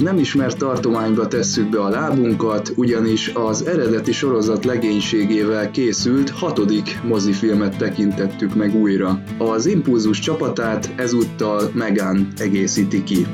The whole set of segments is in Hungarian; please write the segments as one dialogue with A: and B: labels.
A: egy nem ismert tartományba tesszük be a lábunkat, ugyanis az eredeti sorozat legénységével készült hatodik mozifilmet tekintettük meg újra. Az Impulzus csapatát ezúttal Megan egészíti ki.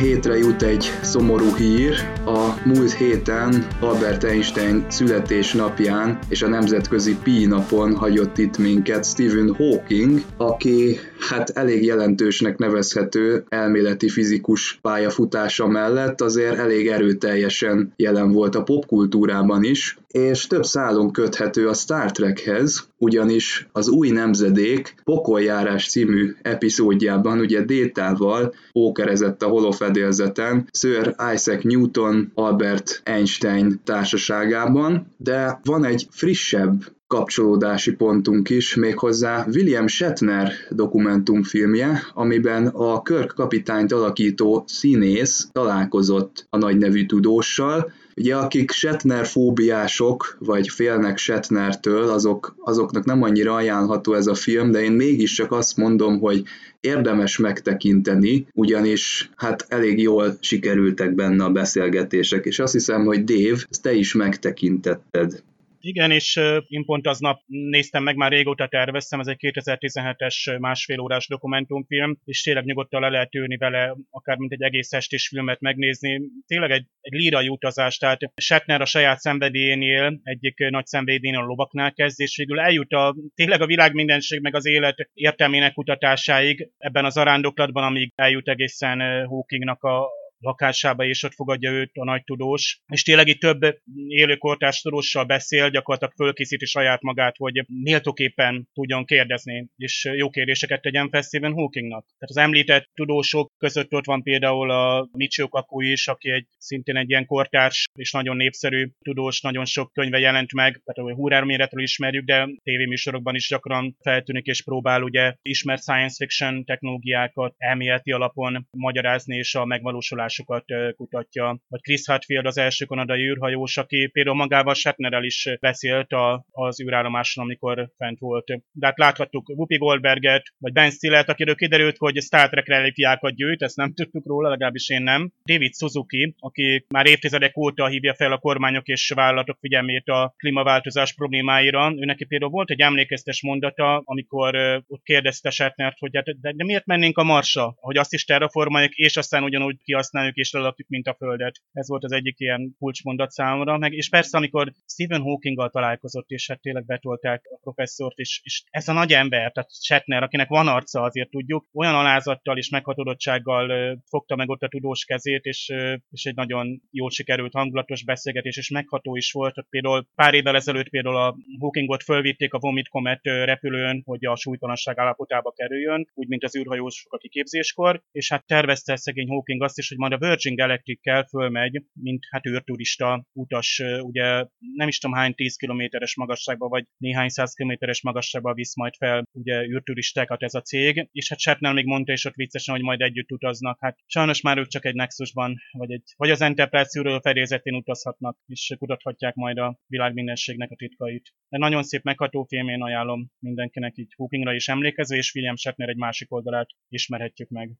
A: Hétre jut egy szomorú hír. A múlt héten Albert Einstein születésnapján és a Nemzetközi Pi napon hagyott itt minket Stephen Hawking, aki hát elég jelentősnek nevezhető elméleti fizikus pályafutása mellett azért elég erőteljesen jelen volt a popkultúrában is, és több szálon köthető a Star Trekhez, ugyanis az új nemzedék Pokoljárás című epizódjában ugye Détával ókerezett a holofedélzeten Sir Isaac Newton Albert Einstein társaságában, de van egy frissebb kapcsolódási pontunk is, méghozzá William Shatner dokumentumfilmje, amiben a Kirk kapitányt alakító színész találkozott a nagy nevű tudóssal, Ugye akik Shatner fóbiások, vagy félnek Shatnertől, azok, azoknak nem annyira ajánlható ez a film, de én mégiscsak azt mondom, hogy érdemes megtekinteni, ugyanis hát elég jól sikerültek benne a beszélgetések, és azt hiszem, hogy ezt te is megtekintetted.
B: Igen, és én pont aznap néztem meg, már régóta terveztem, ez egy 2017-es másfél órás dokumentumfilm, és tényleg nyugodtan le lehet ülni vele, akár mint egy egész estés filmet megnézni. Tényleg egy, egy lírai utazás, tehát Shatner a saját szenvedélyénél, egyik nagy szenvedélyénél a lovaknál kezd, és végül eljut a, tényleg a világ mindenség, meg az élet értelmének kutatásáig ebben az arándoklatban, amíg eljut egészen Hawkingnak a, lakásába, és ott fogadja őt a nagy tudós. És tényleg itt több élőkortárs tudóssal beszél, gyakorlatilag fölkészíti saját magát, hogy méltóképpen tudjon kérdezni, és jó kérdéseket tegyen fel Stephen Hawkingnak. Tehát az említett tudósok között ott van például a Michio Kaku is, aki egy szintén egy ilyen kortárs és nagyon népszerű tudós, nagyon sok könyve jelent meg, tehát a húrárméretről ismerjük, de tévéműsorokban is gyakran feltűnik és próbál ugye ismert science fiction technológiákat elméleti alapon magyarázni és a megvalósulás kutatásokat kutatja. Vagy Chris Hadfield az első kanadai űrhajós, aki például magával Shatnerrel is beszélt a, az űrállomáson, amikor fent volt. De hát láthattuk Whoopi Goldberget, vagy Ben Stillert, akiről kiderült, hogy Star Trek relikviákat gyűjt, ezt nem tudtuk róla, legalábbis én nem. David Suzuki, aki már évtizedek óta hívja fel a kormányok és vállalatok figyelmét a klímaváltozás problémáira. Ő neki például volt egy emlékeztes mondata, amikor ott kérdezte Shatnert, hogy hát, de, de miért mennénk a Marsra, hogy azt is terraformáljuk, és aztán ugyanúgy kihasználjuk használjuk és lelakjuk, mint a Földet. Ez volt az egyik ilyen kulcsmondat számomra. Meg, és persze, amikor Stephen Hawkinggal találkozott, és hát tényleg betolták a professzort, és, és ez a nagy ember, tehát Shatner, akinek van arca, azért tudjuk, olyan alázattal és meghatodottsággal fogta meg ott a tudós kezét, és, és egy nagyon jól sikerült hangulatos beszélgetés, és megható is volt. Tehát például pár évvel ezelőtt például a Hawkingot fölvitték a Vomit Comet repülőn, hogy a súlytalanság állapotába kerüljön, úgy, mint az űrhajósok a kiképzéskor, és hát tervezte szegény Hawking azt is, hogy majd a Virgin Galactic-kel fölmegy, mint hát űrturista utas, ugye nem is tudom hány 10 kilométeres magasságba, vagy néhány száz kilométeres magasságba visz majd fel ugye űrturistákat ez a cég, és hát Shatner még mondta is ott viccesen, hogy majd együtt utaznak. Hát sajnos már ők csak egy Nexusban, vagy, egy, vagy az Enterprise űrről fedélzetén utazhatnak, és kutathatják majd a világ mindenségnek a titkait. De nagyon szép megható film, én ajánlom mindenkinek így Hookingra is emlékezve, és William Shatner egy másik oldalát ismerhetjük meg.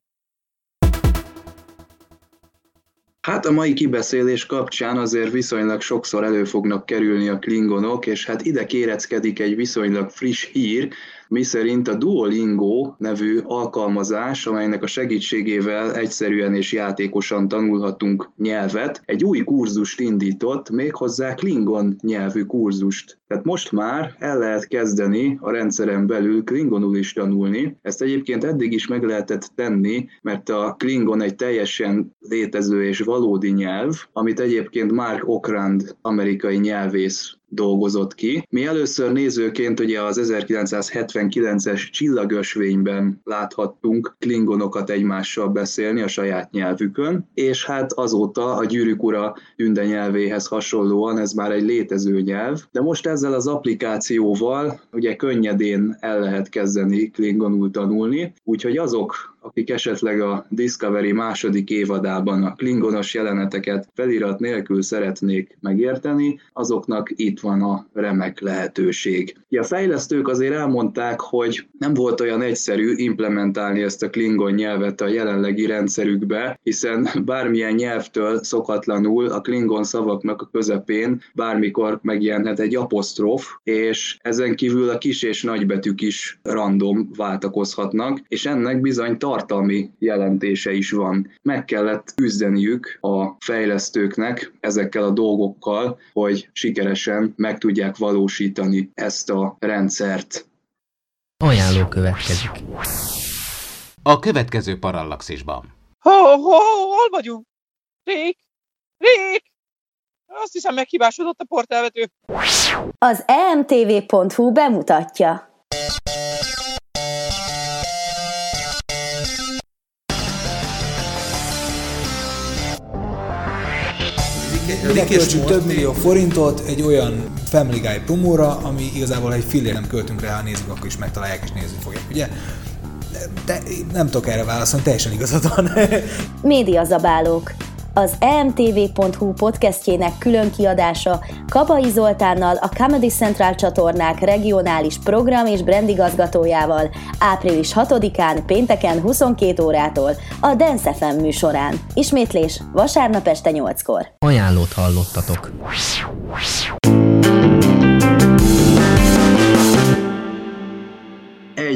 A: Hát a mai kibeszélés kapcsán azért viszonylag sokszor elő fognak kerülni a klingonok, és hát ide kéreckedik egy viszonylag friss hír, miszerint a Duolingo nevű alkalmazás, amelynek a segítségével egyszerűen és játékosan tanulhatunk nyelvet, egy új kurzust indított, méghozzá Klingon nyelvű kurzust. Tehát most már el lehet kezdeni a rendszeren belül Klingonul is tanulni. Ezt egyébként eddig is meg lehetett tenni, mert a Klingon egy teljesen létező és valódi nyelv, amit egyébként Mark Okrand amerikai nyelvész dolgozott ki. Mi először nézőként ugye az 1979-es csillagösvényben láthattunk klingonokat egymással beszélni a saját nyelvükön, és hát azóta a gyűrűk ura tünde nyelvéhez hasonlóan ez már egy létező nyelv, de most ezzel az applikációval ugye könnyedén el lehet kezdeni klingonul tanulni, úgyhogy azok akik esetleg a Discovery második évadában a klingonos jeleneteket felirat nélkül szeretnék megérteni, azoknak itt van a remek lehetőség. A fejlesztők azért elmondták, hogy nem volt olyan egyszerű implementálni ezt a klingon nyelvet a jelenlegi rendszerükbe, hiszen bármilyen nyelvtől szokatlanul a klingon szavaknak a közepén bármikor megjelenhet egy apostrof, és ezen kívül a kis és nagybetűk is random váltakozhatnak, és ennek bizony tartalmi jelentése is van. Meg kellett küzdeniük a fejlesztőknek ezekkel a dolgokkal, hogy sikeresen meg tudják valósítani ezt a rendszert.
C: Ajánló következik.
D: A következő parallaxisban.
E: Ho, ho, hol vagyunk? Rék? Rék? Azt hiszem meghibásodott a portelvető.
F: Az emtv.hu bemutatja.
G: Ide költsünk több millió forintot egy olyan Family Guy promóra, ami igazából egy fillér nem költünk rá, ha nézzük, akkor is megtalálják és nézni fogják, ugye? De nem tudok erre válaszolni, teljesen igazad van.
F: Médiazabálók. Az emtv.hu podcastjének külön kiadása Kapai Zoltánnal, a Comedy Central csatornák regionális program és brandigazgatójával április 6-án pénteken 22 órától a Dance FM műsorán. Ismétlés vasárnap este 8-kor.
C: Ajánlót hallottatok.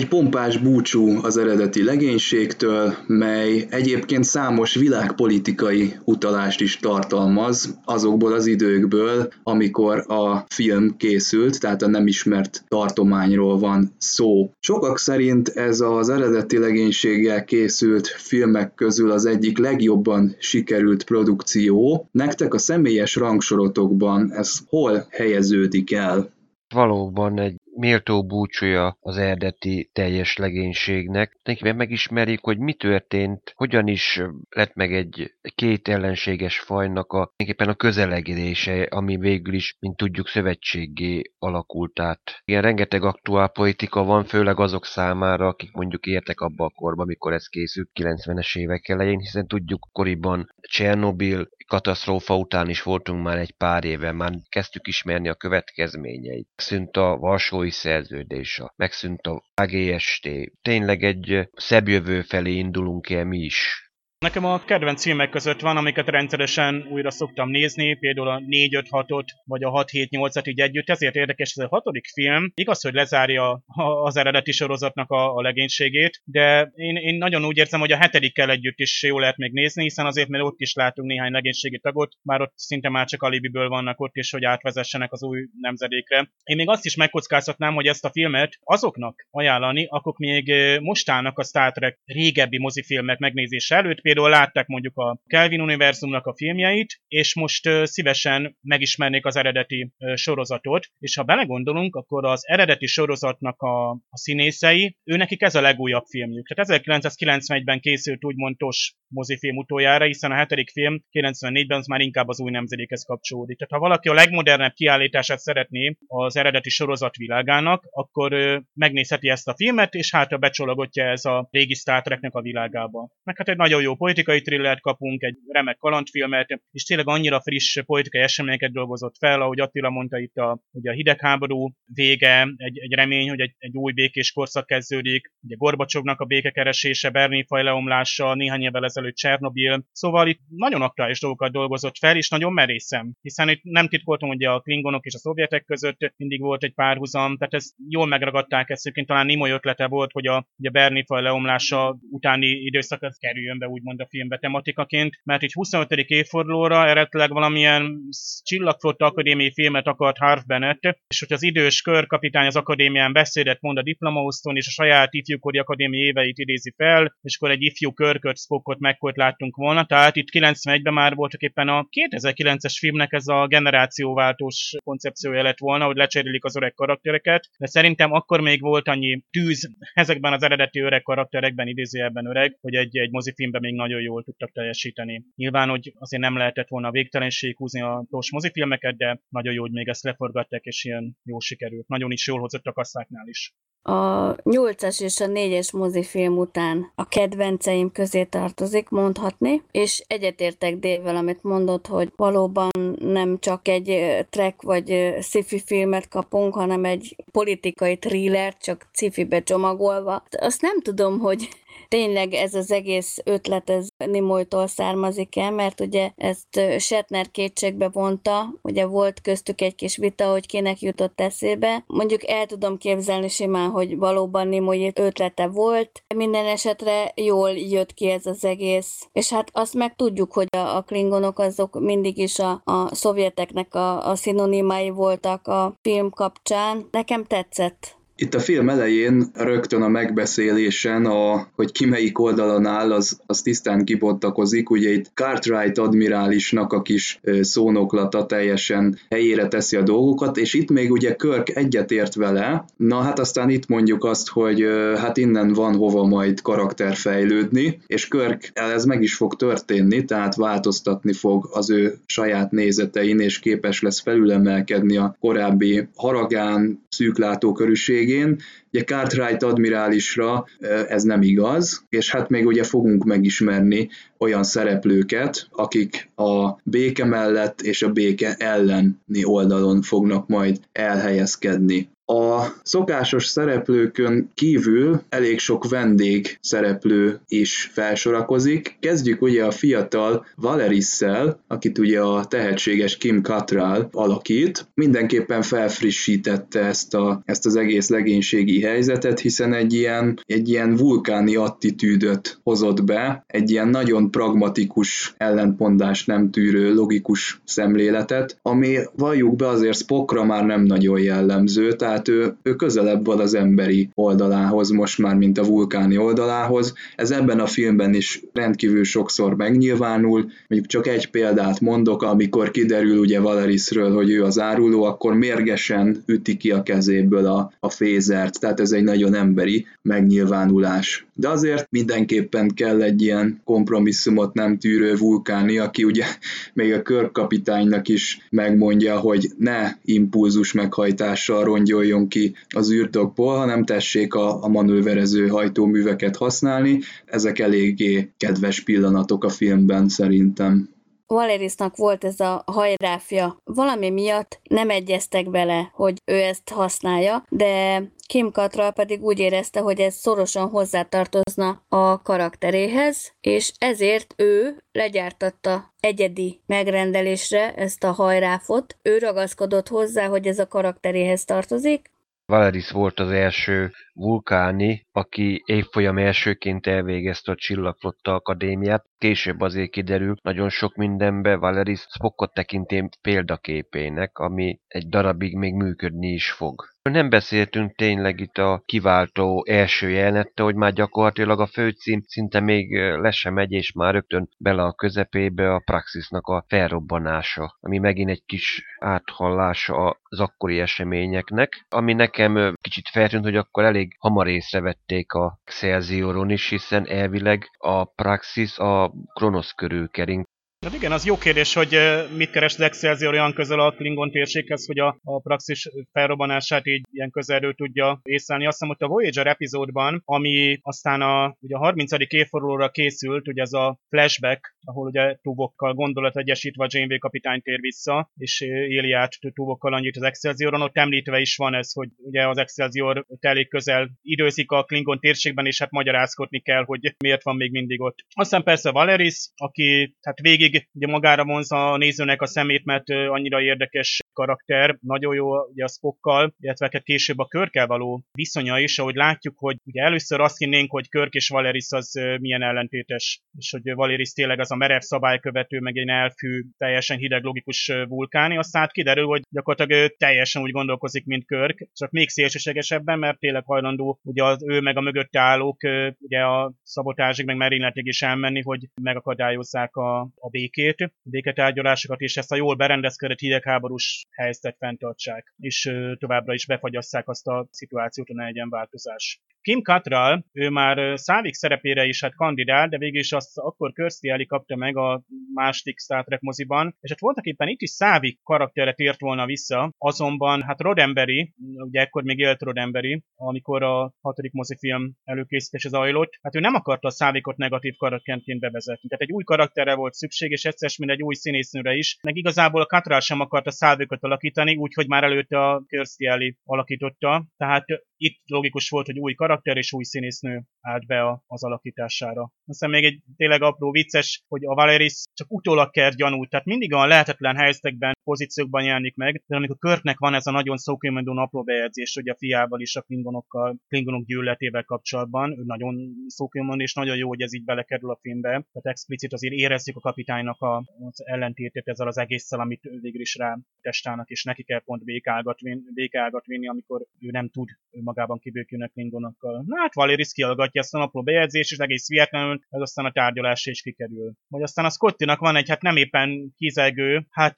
A: Egy pompás búcsú az eredeti legénységtől, mely egyébként számos világpolitikai utalást is tartalmaz azokból az időkből, amikor a film készült, tehát a nem ismert tartományról van szó. Sokak szerint ez az eredeti legénységgel készült filmek közül az egyik legjobban sikerült produkció. Nektek a személyes rangsorotokban ez hol helyeződik el?
H: valóban egy méltó búcsúja az eredeti teljes legénységnek. Tulajdonképpen megismerik, hogy mi történt, hogyan is lett meg egy két ellenséges fajnak a, a közelegedése, ami végül is, mint tudjuk, szövetségé alakult át. Igen, rengeteg aktuál politika van, főleg azok számára, akik mondjuk értek abba a korba, amikor ez készült 90-es évek elején, hiszen tudjuk, koriban Csernobil katasztrófa után is voltunk már egy pár éve, már kezdtük ismerni a következményeit. Megszűnt a Varsói Szerződés, megszűnt a AGST. Tényleg egy szebb jövő felé indulunk el mi is.
B: Nekem a kedvenc filmek között van, amiket rendszeresen újra szoktam nézni, például a 4-5-6-ot, vagy a 6-7-8-at így együtt. Ezért érdekes ez a hatodik film. Igaz, hogy lezárja az eredeti sorozatnak a, a legénységét, de én, én nagyon úgy érzem, hogy a hetedikkel együtt is jó lehet még nézni, hiszen azért, mert ott is látunk néhány legénységi tagot, bár ott szinte már csak alibiből vannak ott is, hogy átvezessenek az új nemzedékre. Én még azt is megkockáztatnám, hogy ezt a filmet azoknak ajánlani, akik még most állnak a Star Trek régebbi mozifilmek megnézése előtt, például látták mondjuk a Kelvin univerzumnak a filmjeit, és most szívesen megismernék az eredeti sorozatot, és ha belegondolunk, akkor az eredeti sorozatnak a, a színészei, nekik ez a legújabb filmjük. Tehát 1991-ben készült úgymond tos mozifilm utoljára, hiszen a hetedik film 94-ben az már inkább az új nemzedékhez kapcsolódik. Tehát ha valaki a legmodernebb kiállítását szeretné az eredeti sorozat világának, akkor megnézheti ezt a filmet, és hátra becsologatja ez a régi Star Treknek a világába. Meg hát egy nagyon jó politikai thrillert kapunk, egy remek kalandfilmet, és tényleg annyira friss politikai eseményeket dolgozott fel, ahogy Attila mondta itt a, ugye a hidegháború vége, egy, egy remény, hogy egy, egy új békés korszak kezdődik, ugye Gorbacsovnak a békekeresése, Berni faj leomlása, néhány évvel ezelőtt Csernobil, szóval itt nagyon aktuális dolgokat dolgozott fel, és nagyon merészem, hiszen itt nem titkoltam, hogy a klingonok és a szovjetek között mindig volt egy párhuzam, tehát ezt jól megragadták, ezt talán Nimoy ötlete volt, hogy a, ugye Berni faj leomlása utáni időszak kerüljön be úgymond a filmbe tematikaként, mert így 25. évfordulóra eredetileg valamilyen csillagflotta akadémiai filmet akart Harv Bennett, és hogy az idős körkapitány az akadémián beszédet mond a diplomaoszton, és a saját ifjúkori akadémiai éveit idézi fel, és akkor egy ifjú körköt, Spockot, megkolt láttunk volna, tehát itt 91-ben már voltak éppen a 2009-es filmnek ez a generációváltós koncepciója lett volna, hogy lecserélik az öreg karaktereket, de szerintem akkor még volt annyi tűz ezekben az eredeti öreg karakterekben, idézőjelben öreg, hogy egy, egy mozifilmben még nagyon jól tudtak teljesíteni. Nyilván, hogy azért nem lehetett volna a végtelenség húzni a tós mozifilmeket, de nagyon jó, hogy még ezt leforgatták, és ilyen jó sikerült. Nagyon is jól hozott a kasszáknál is.
I: a 8-as és a 4-es mozifilm után a kedvenceim közé tartozik, mondhatni, és egyetértek Dével, amit mondott, hogy valóban nem csak egy track vagy sci-fi filmet kapunk, hanem egy politikai thriller, csak sci-fibe csomagolva. Azt nem tudom, hogy tényleg ez az egész ötlet ez Nimoytól származik-e, mert ugye ezt Shatner kétségbe vonta, ugye volt köztük egy kis vita, hogy kinek jutott eszébe. Mondjuk el tudom képzelni simán, hogy valóban Nimoy ötlete volt. Minden esetre jól jött ki ez az egész. És hát azt meg tudjuk, hogy a, a klingonok azok mindig is a, a szovjeteknek a, a szinonimái voltak a film kapcsán. Nekem tetszett.
A: Itt a film elején rögtön a megbeszélésen, a, hogy ki melyik oldalon áll, az, az tisztán kibontakozik. Ugye itt Cartwright admirálisnak a kis szónoklata teljesen helyére teszi a dolgokat, és itt még ugye Körk egyetért vele, na hát aztán itt mondjuk azt, hogy hát innen van hova majd karakterfejlődni, és Körk ez meg is fog történni, tehát változtatni fog az ő saját nézetein, és képes lesz felülemelkedni a korábbi haragán, szűklátókörűség végén. Ugye Cartwright admirálisra ez nem igaz, és hát még ugye fogunk megismerni olyan szereplőket, akik a béke mellett és a béke elleni oldalon fognak majd elhelyezkedni. A szokásos szereplőkön kívül elég sok vendég szereplő is felsorakozik. Kezdjük ugye a fiatal Valerisszel, akit ugye a tehetséges Kim Cattrall alakít. Mindenképpen felfrissítette ezt, a, ezt az egész legénységi helyzetet, hiszen egy ilyen, egy ilyen vulkáni attitűdöt hozott be, egy ilyen nagyon pragmatikus ellentmondást nem tűrő logikus szemléletet, ami valljuk be azért Spockra már nem nagyon jellemző, tehát tehát ő, ő közelebb van az emberi oldalához most már, mint a vulkáni oldalához. Ez ebben a filmben is rendkívül sokszor megnyilvánul. Mondjuk csak egy példát mondok, amikor kiderül ugye Valerisről, hogy ő az áruló, akkor mérgesen üti ki a kezéből a, a fézert, tehát ez egy nagyon emberi megnyilvánulás. De azért mindenképpen kell egy ilyen kompromisszumot nem tűrő vulkáni, aki ugye még a körkapitánynak is megmondja, hogy ne impulzus meghajtással rongyolj induljon ki az űrtokból, hanem tessék a, a manőverező hajtóműveket használni. Ezek eléggé kedves pillanatok a filmben szerintem.
I: Valerisnak volt ez a hajráfja. Valami miatt nem egyeztek bele, hogy ő ezt használja, de Kim Cattrall pedig úgy érezte, hogy ez szorosan hozzátartozna a karakteréhez, és ezért ő legyártatta egyedi megrendelésre ezt a hajráfot. Ő ragaszkodott hozzá, hogy ez a karakteréhez tartozik,
H: Valeris volt az első vulkáni, aki évfolyam elsőként elvégezte a Csillagflotta Akadémiát. Később azért kiderült nagyon sok mindenbe Valeris Spockot tekinti példaképének, ami egy darabig még működni is fog. Nem beszéltünk tényleg itt a kiváltó első jelenette, hogy már gyakorlatilag a főcím szinte még le sem megy, és már rögtön bele a közepébe a Praxisnak a felrobbanása, ami megint egy kis áthallása az akkori eseményeknek, ami nekem kicsit feltűnt, hogy akkor elég hamar észrevették a Excelsioron is, hiszen elvileg a Praxis a Kronosz körül kering,
B: Hát igen, az jó kérdés, hogy mit keres az Excelsior olyan közel a Klingon térséghez, hogy a, a praxis felrobbanását így ilyen közelről tudja észlelni. Azt hiszem, hogy a Voyager epizódban, ami aztán a, ugye a 30. évfordulóra készült, ugye ez a flashback, ahol ugye túbokkal gondolat egyesítve a Janeway kapitány tér vissza, és éli át túbokkal annyit az Excelsioron, ott említve is van ez, hogy ugye az Excelsior elég közel időzik a Klingon térségben, és hát magyarázkodni kell, hogy miért van még mindig ott. Aztán persze Valeris, aki hát végig ugye magára vonza a nézőnek a szemét, mert annyira érdekes karakter, nagyon jó ugye a Spockkal, illetve hát később a Körkel való viszonya is, ahogy látjuk, hogy ugye először azt hinnénk, hogy Körk és Valeris az milyen ellentétes, és hogy Valeris tényleg az a merev szabálykövető, meg egy elfű, teljesen hideg, logikus vulkáni, aztán kiderül, hogy gyakorlatilag ő teljesen úgy gondolkozik, mint Körk, csak még szélsőségesebben, mert tényleg hajlandó ugye az ő meg a mögötte állók ugye a szabotázsig, meg merényletig is elmenni, hogy megakadályozzák a, a békét, béketárgyalásokat, és ezt a jól berendezkedett hidegháborús helyzetet fenntartsák, és továbbra is befagyasszák azt a szituációt, hogy ne legyen változás. Kim Cattrall, ő már Szávik szerepére is hát kandidál, de végül is azt akkor Kirstie Alley kapta meg a második Star Trek moziban, és hát voltak éppen itt is Szávik karaktere tért volna vissza, azonban hát Roddenberry, ugye ekkor még élt Roddenberry, amikor a hatodik mozifilm előkészítése zajlott, hát ő nem akarta a Szávikot negatív karakterként bevezetni. Tehát egy új karakterre volt szükség, és egyszer mint egy új színésznőre is. Meg igazából a Cattrall sem akarta Szávikot alakítani, úgyhogy már előtte a Kirstie Alley alakította. Tehát itt logikus volt, hogy új karakter és új színésznő állt be a, az alakítására. Aztán még egy tényleg apró vicces, hogy a Valeris csak utólag kert gyanút, tehát mindig a lehetetlen helyzetekben, pozíciókban jelenik meg, de amikor Körtnek van ez a nagyon szókimondó napló bejegyzés, hogy a fiával is a klingonokkal, klingonok gyűlöletével kapcsolatban, ő nagyon szókimondó, és nagyon jó, hogy ez így belekerül a filmbe. Tehát explicit azért érezzük a kapitánynak a, az ellentétét ezzel az egésszel, amit végül is rá testálnak, és neki kell pont békálgat, békálgat vinni, amikor ő nem tud magában kibőkülni a klingonokkal. Na hát Valeris kialgatja ezt a napló bejegyzést, és egész vietnamul, ez aztán a tárgyalásra is kikerül. Vagy aztán a Scottinak van egy hát nem éppen kizelgő, hát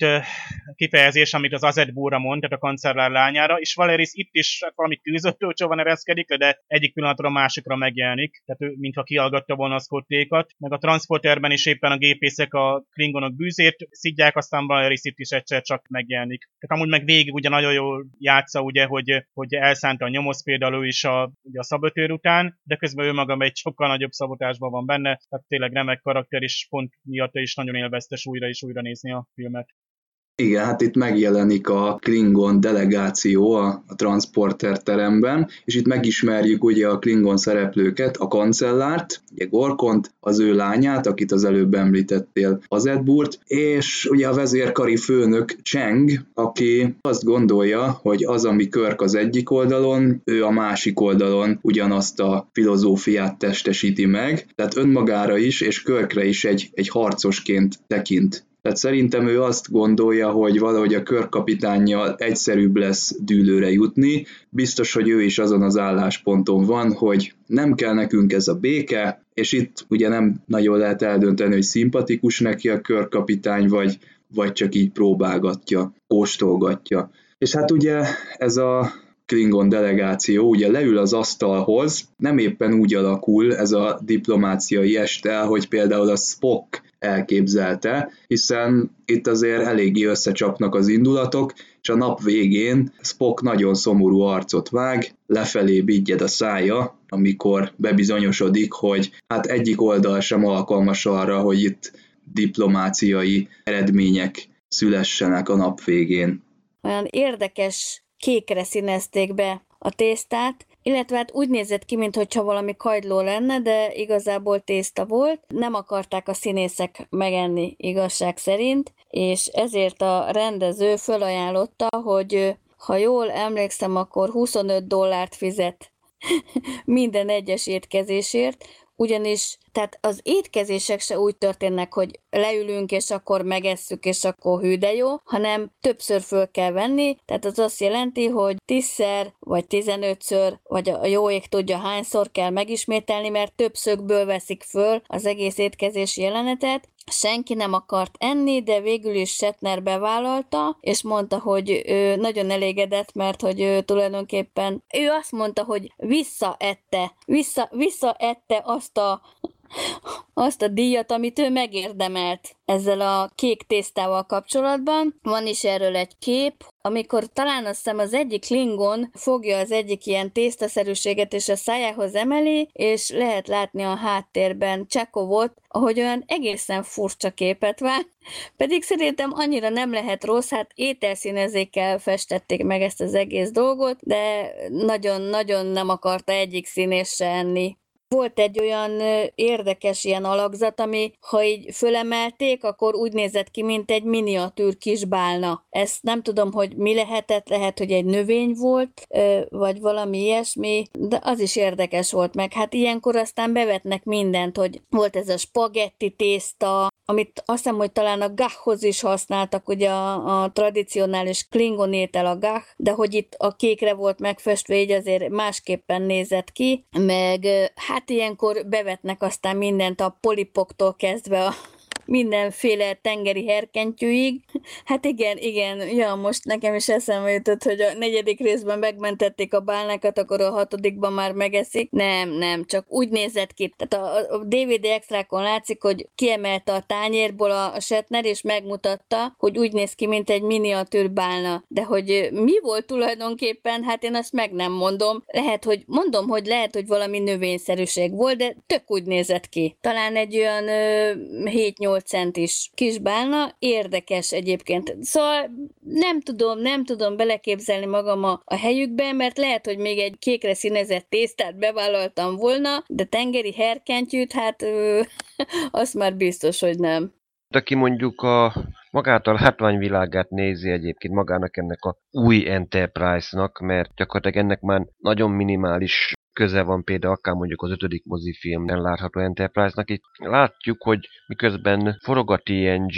B: kifejezés, amit az Azet Búra mond, tehát a kancellár lányára, és Valeris itt is valami tűzöttőcsóban ereszkedik le, de egyik pillanatra a másikra megjelenik, tehát ő mintha kialgatta volna a Scottékat, meg a transporterben is éppen a gépészek a klingonok bűzét szidják, aztán Valeris itt is egyszer csak megjelenik. Tehát amúgy meg végig ugye nagyon jól játsza, ugye, hogy, hogy elszánta a nyomoz például is a, ugye a szabotőr után, de közben ő maga egy sokkal nagyobb szabotásban van benne, tehát tényleg remek karakter, és pont miatt is nagyon élveztes újra és újra nézni a filmet.
A: Igen, hát itt megjelenik a Klingon delegáció a, a transporter teremben, és itt megismerjük ugye a Klingon szereplőket, a kancellárt, ugye Gorkont, az ő lányát, akit az előbb említettél, az Edburt, és ugye a vezérkari főnök Cheng, aki azt gondolja, hogy az, ami Körk az egyik oldalon, ő a másik oldalon ugyanazt a filozófiát testesíti meg, tehát önmagára is, és Körkre is egy, egy harcosként tekint tehát szerintem ő azt gondolja, hogy valahogy a körkapitányjal egyszerűbb lesz dűlőre jutni. Biztos, hogy ő is azon az állásponton van, hogy nem kell nekünk ez a béke, és itt ugye nem nagyon lehet eldönteni, hogy szimpatikus neki a körkapitány, vagy, vagy csak így próbálgatja, kóstolgatja. És hát ugye ez a Klingon delegáció ugye leül az asztalhoz, nem éppen úgy alakul ez a diplomáciai este, hogy például a Spock elképzelte, hiszen itt azért eléggé összecsapnak az indulatok, és a nap végén Spock nagyon szomorú arcot vág, lefelé bigyed a szája, amikor bebizonyosodik, hogy hát egyik oldal sem alkalmas arra, hogy itt diplomáciai eredmények szülessenek a nap végén.
I: Olyan érdekes kékre színezték be a tésztát, illetve hát úgy nézett ki, mintha valami kagyló lenne, de igazából tészta volt. Nem akarták a színészek megenni igazság szerint, és ezért a rendező fölajánlotta, hogy ha jól emlékszem, akkor 25 dollárt fizet minden egyes étkezésért, ugyanis tehát az étkezések se úgy történnek, hogy leülünk, és akkor megesszük, és akkor hű de jó, hanem többször föl kell venni, tehát az azt jelenti, hogy tízszer, vagy tizenötször, vagy a jó ég tudja hányszor kell megismételni, mert több szögből veszik föl az egész étkezési jelenetet, senki nem akart enni, de végül is Shatner bevállalta, és mondta, hogy ő nagyon elégedett, mert hogy ő tulajdonképpen, ő azt mondta, hogy visszaette, vissza, visszaette azt a azt a díjat, amit ő megérdemelt ezzel a kék tésztával kapcsolatban. Van is erről egy kép, amikor talán azt hiszem az egyik Klingon fogja az egyik ilyen tésztaszerűséget és a szájához emeli, és lehet látni a háttérben Csekovot, ahogy olyan egészen furcsa képet vár, pedig szerintem annyira nem lehet rossz, hát ételszínezékkel festették meg ezt az egész dolgot, de nagyon-nagyon nem akarta egyik színés enni. Volt egy olyan érdekes ilyen alakzat, ami ha így fölemelték, akkor úgy nézett ki, mint egy miniatűr kis bálna. Ezt nem tudom, hogy mi lehetett, lehet, hogy egy növény volt, vagy valami ilyesmi, de az is érdekes volt meg. Hát ilyenkor aztán bevetnek mindent, hogy volt ez a spagetti tészta, amit azt hiszem, hogy talán a gachhoz is használtak, ugye a, a tradicionális klingon étel a gach, de hogy itt a kékre volt megfestve, így azért másképpen nézett ki, meg hát ilyenkor bevetnek aztán mindent a polipoktól kezdve a mindenféle tengeri herkentyűig. Hát igen, igen, ja, most nekem is eszembe jutott, hogy a negyedik részben megmentették a bálnákat, akkor a hatodikban már megeszik. Nem, nem, csak úgy nézett ki. Tehát a, a DVD extrákon látszik, hogy kiemelte a tányérból a, a Shatner, és megmutatta, hogy úgy néz ki, mint egy miniatűr bálna. De hogy mi volt tulajdonképpen, hát én azt meg nem mondom. Lehet, hogy mondom, hogy lehet, hogy valami növényszerűség volt, de tök úgy nézett ki. Talán egy olyan 7-8 centis kis bálna, érdekes egyébként. Szóval nem tudom, nem tudom beleképzelni magam a, a helyükbe, mert lehet, hogy még egy kékre színezett tésztát bevállaltam volna, de tengeri herkentyűt, hát ö, azt már biztos, hogy nem.
H: Aki mondjuk a magát a látványvilágát nézi egyébként magának ennek a új Enterprise-nak, mert gyakorlatilag ennek már nagyon minimális köze van például akár mondjuk az ötödik mozifilmben látható Enterprise-nak. Itt látjuk, hogy miközben forog a TNG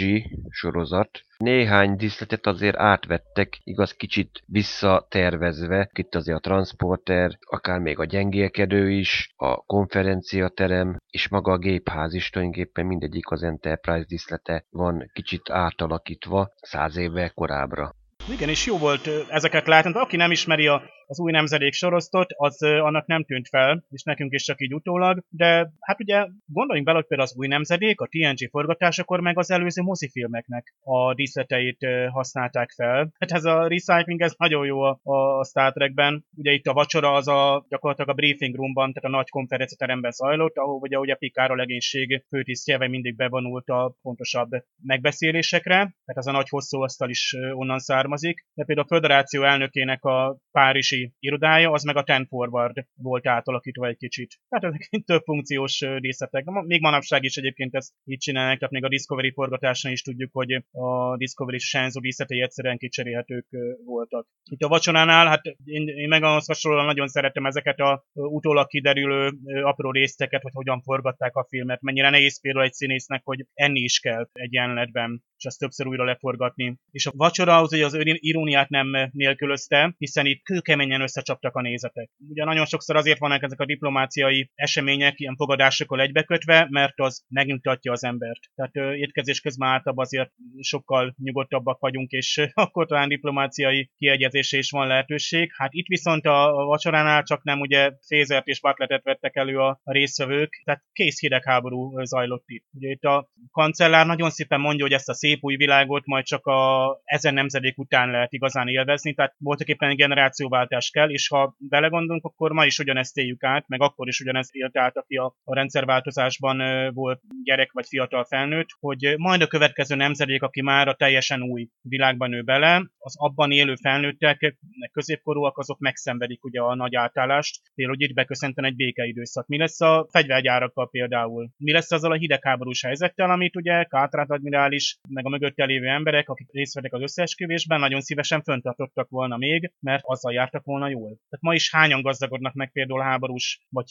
H: sorozat, néhány diszletet azért átvettek, igaz kicsit visszatervezve. Itt azért a transporter, akár még a gyengélkedő is, a konferenciaterem, és maga a gépház is tulajdonképpen mindegyik az Enterprise diszlete van kicsit átalakítva száz évvel korábbra.
B: Igen, és jó volt ezeket látni. Aki nem ismeri a az új nemzedék sorosztot, az annak nem tűnt fel, és nekünk is csak így utólag, de hát ugye gondoljunk bele, hogy például az új nemzedék, a TNG forgatásakor meg az előző mozifilmeknek a díszleteit használták fel. Hát ez a recycling, ez nagyon jó a, a Star Trekben. Ugye itt a vacsora az a gyakorlatilag a briefing roomban, tehát a nagy konferenciateremben zajlott, ahol ugye, ugye Picard a legénység főtisztjeve mindig bevonult a pontosabb megbeszélésekre, tehát az a nagy hosszú asztal is onnan származik. De például a Föderáció elnökének a Párizsi irodája, az meg a Ten Forward volt átalakítva egy kicsit. Tehát ezek több funkciós részletek. Még manapság is egyébként ezt így csinálják, tehát még a Discovery forgatásán is tudjuk, hogy a Discovery és Shenzhou díszletei egyszerűen kicserélhetők voltak. Itt a vacsoránál, hát én, én meg ahhoz hasonlóan nagyon szeretem ezeket a utólag kiderülő apró részteket, hogy hogyan forgatták a filmet, mennyire nehéz például egy színésznek, hogy enni is kell egy jelenetben, és azt többször újra leforgatni. És a vacsora az, hogy az iróniát nem nélkülözte, hiszen itt kőkemény könnyen összecsaptak a nézetek. Ugye nagyon sokszor azért vannak ezek a diplomáciai események ilyen fogadásokkal egybekötve, mert az megnyugtatja az embert. Tehát étkezés közben általában azért sokkal nyugodtabbak vagyunk, és akkor talán diplomáciai kiegyezésre is van lehetőség. Hát itt viszont a, vacsoránál csak nem ugye Fézert és Butletet vettek elő a, résztvevők, tehát kész hidegháború zajlott itt. Ugye itt a kancellár nagyon szépen mondja, hogy ezt a szép új világot majd csak a ezen nemzedék után lehet igazán élvezni, tehát voltak éppen generációváltás kell, és ha belegondolunk, akkor ma is ugyanezt éljük át, meg akkor is ugyanezt élt át, aki a, a rendszerváltozásban volt gyerek vagy fiatal felnőtt, hogy majd a következő nemzedék, aki már a teljesen új világban nő bele, az abban élő felnőttek, középkorúak, azok megszenvedik ugye a nagy átállást, például, hogy itt beköszönten egy békeidőszak. Mi lesz a fegyvergyárakkal például? Mi lesz azzal a hidegháborús helyzettel, amit ugye Kátrát admirális, meg a mögötte lévő emberek, akik részt vettek az összeesküvésben, nagyon szívesen föntartottak volna még, mert azzal jártak volna jól. Tehát ma is hányan gazdagodnak meg például háborús, vagy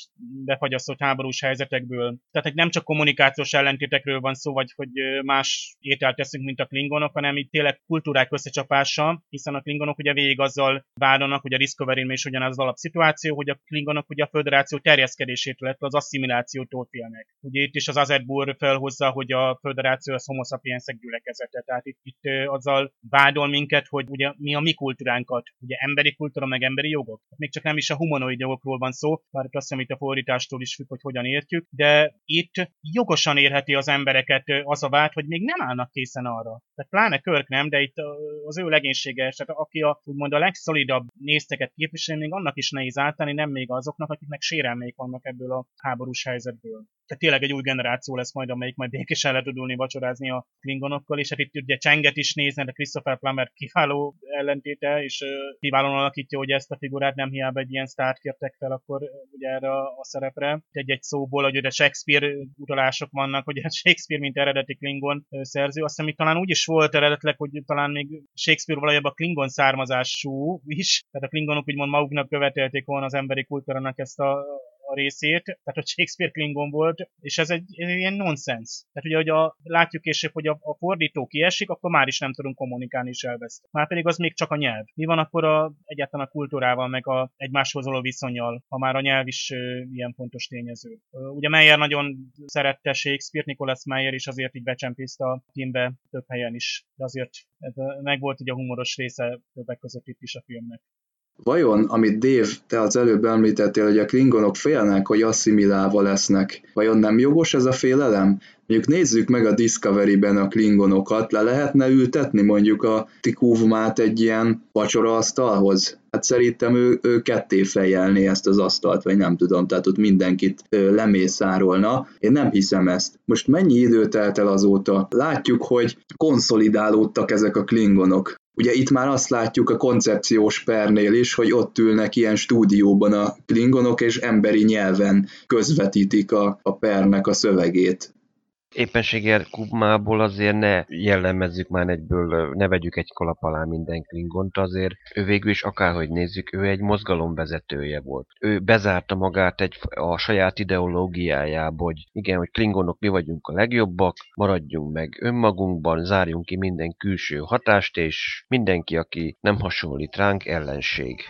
B: befagyasztott háborús helyzetekből. Tehát nem csak kommunikációs ellentétekről van szó, vagy hogy más ételt teszünk, mint a klingonok, hanem itt tényleg kultúrák összecsapása, hiszen a klingonok ugye végig azzal vádolnak, hogy a discovery is ugyanaz az alapszituáció, hogy a klingonok ugye a föderáció terjeszkedését, illetve az asszimilációtól félnek. Ugye itt is az Azetbur felhozza, hogy a föderáció az homo gyülekezete. Tehát itt, itt azzal vádol minket, hogy ugye mi a mi kultúránkat, ugye emberi kultúra, meg emberi jogok. Még csak nem is a humanoid jogokról van szó, bár azt hiszem itt a fordítástól is függ, hogy hogyan értjük, de itt jogosan érheti az embereket az a vád, hogy még nem állnak készen arra. Tehát pláne Körk nem, de itt az ő legénysége, tehát aki a, úgymond a legszolidabb nézteket képvisel, még annak is nehéz állítani, nem még azoknak, akiknek sérelmék vannak ebből a háborús helyzetből tehát tényleg egy új generáció lesz majd, amelyik majd békésen le tud ülni vacsorázni a klingonokkal, és hát itt ugye Csenget is nézne, de Christopher Plummer kiváló ellentéte, és kiválóan alakítja, hogy ezt a figurát nem hiába egy ilyen sztárt kértek fel akkor ugye erre a, a szerepre. Egy-egy szóból, hogy ugye Shakespeare utalások vannak, hogy hát Shakespeare, mint eredeti Klingon szerző, azt hiszem, talán úgy is volt eredetileg, hogy talán még Shakespeare valójában Klingon származású is, tehát a Klingonok úgymond maguknak követelték volna az emberi kultúrának ezt a a részét, tehát hogy Shakespeare Klingon volt, és ez egy, egy ilyen nonsens. Tehát ugye, hogy a, látjuk később, hogy a, a fordító kiesik, akkor már is nem tudunk kommunikálni, és elveszt. Már pedig az még csak a nyelv. Mi van akkor a, egyáltalán a kultúrával, meg a egymáshoz való viszonyal, ha már a nyelv is ö, ilyen fontos tényező. Ö, ugye Meyer nagyon szerette Shakespeare, Nicholas Meyer is azért így becsempészte a filmbe több helyen is, de azért ez meg volt ugye a humoros része többek között itt is a filmnek.
A: Vajon, amit Dave, te az előbb említettél, hogy a klingonok félnek, hogy asszimilálva lesznek, vajon nem jogos ez a félelem? Mondjuk nézzük meg a Discovery-ben a klingonokat, le lehetne ültetni mondjuk a Tikuvmát egy ilyen vacsoraasztalhoz? Hát szerintem ő, ő ketté fejelné ezt az asztalt, vagy nem tudom, tehát ott mindenkit lemészárolna. Én nem hiszem ezt. Most mennyi idő telt el azóta? Látjuk, hogy konszolidálódtak ezek a klingonok. Ugye itt már azt látjuk a koncepciós pernél is, hogy ott ülnek ilyen stúdióban a klingonok, és emberi nyelven közvetítik a, a pernek a szövegét
H: éppenséggel Kubmából azért ne jellemezzük már egyből, ne vegyük egy kalap alá minden klingont, azért ő végül is akárhogy nézzük, ő egy mozgalomvezetője volt. Ő bezárta magát egy, a saját ideológiájába, hogy igen, hogy klingonok mi vagyunk a legjobbak, maradjunk meg önmagunkban, zárjunk ki minden külső hatást, és mindenki, aki nem hasonlít ránk, ellenség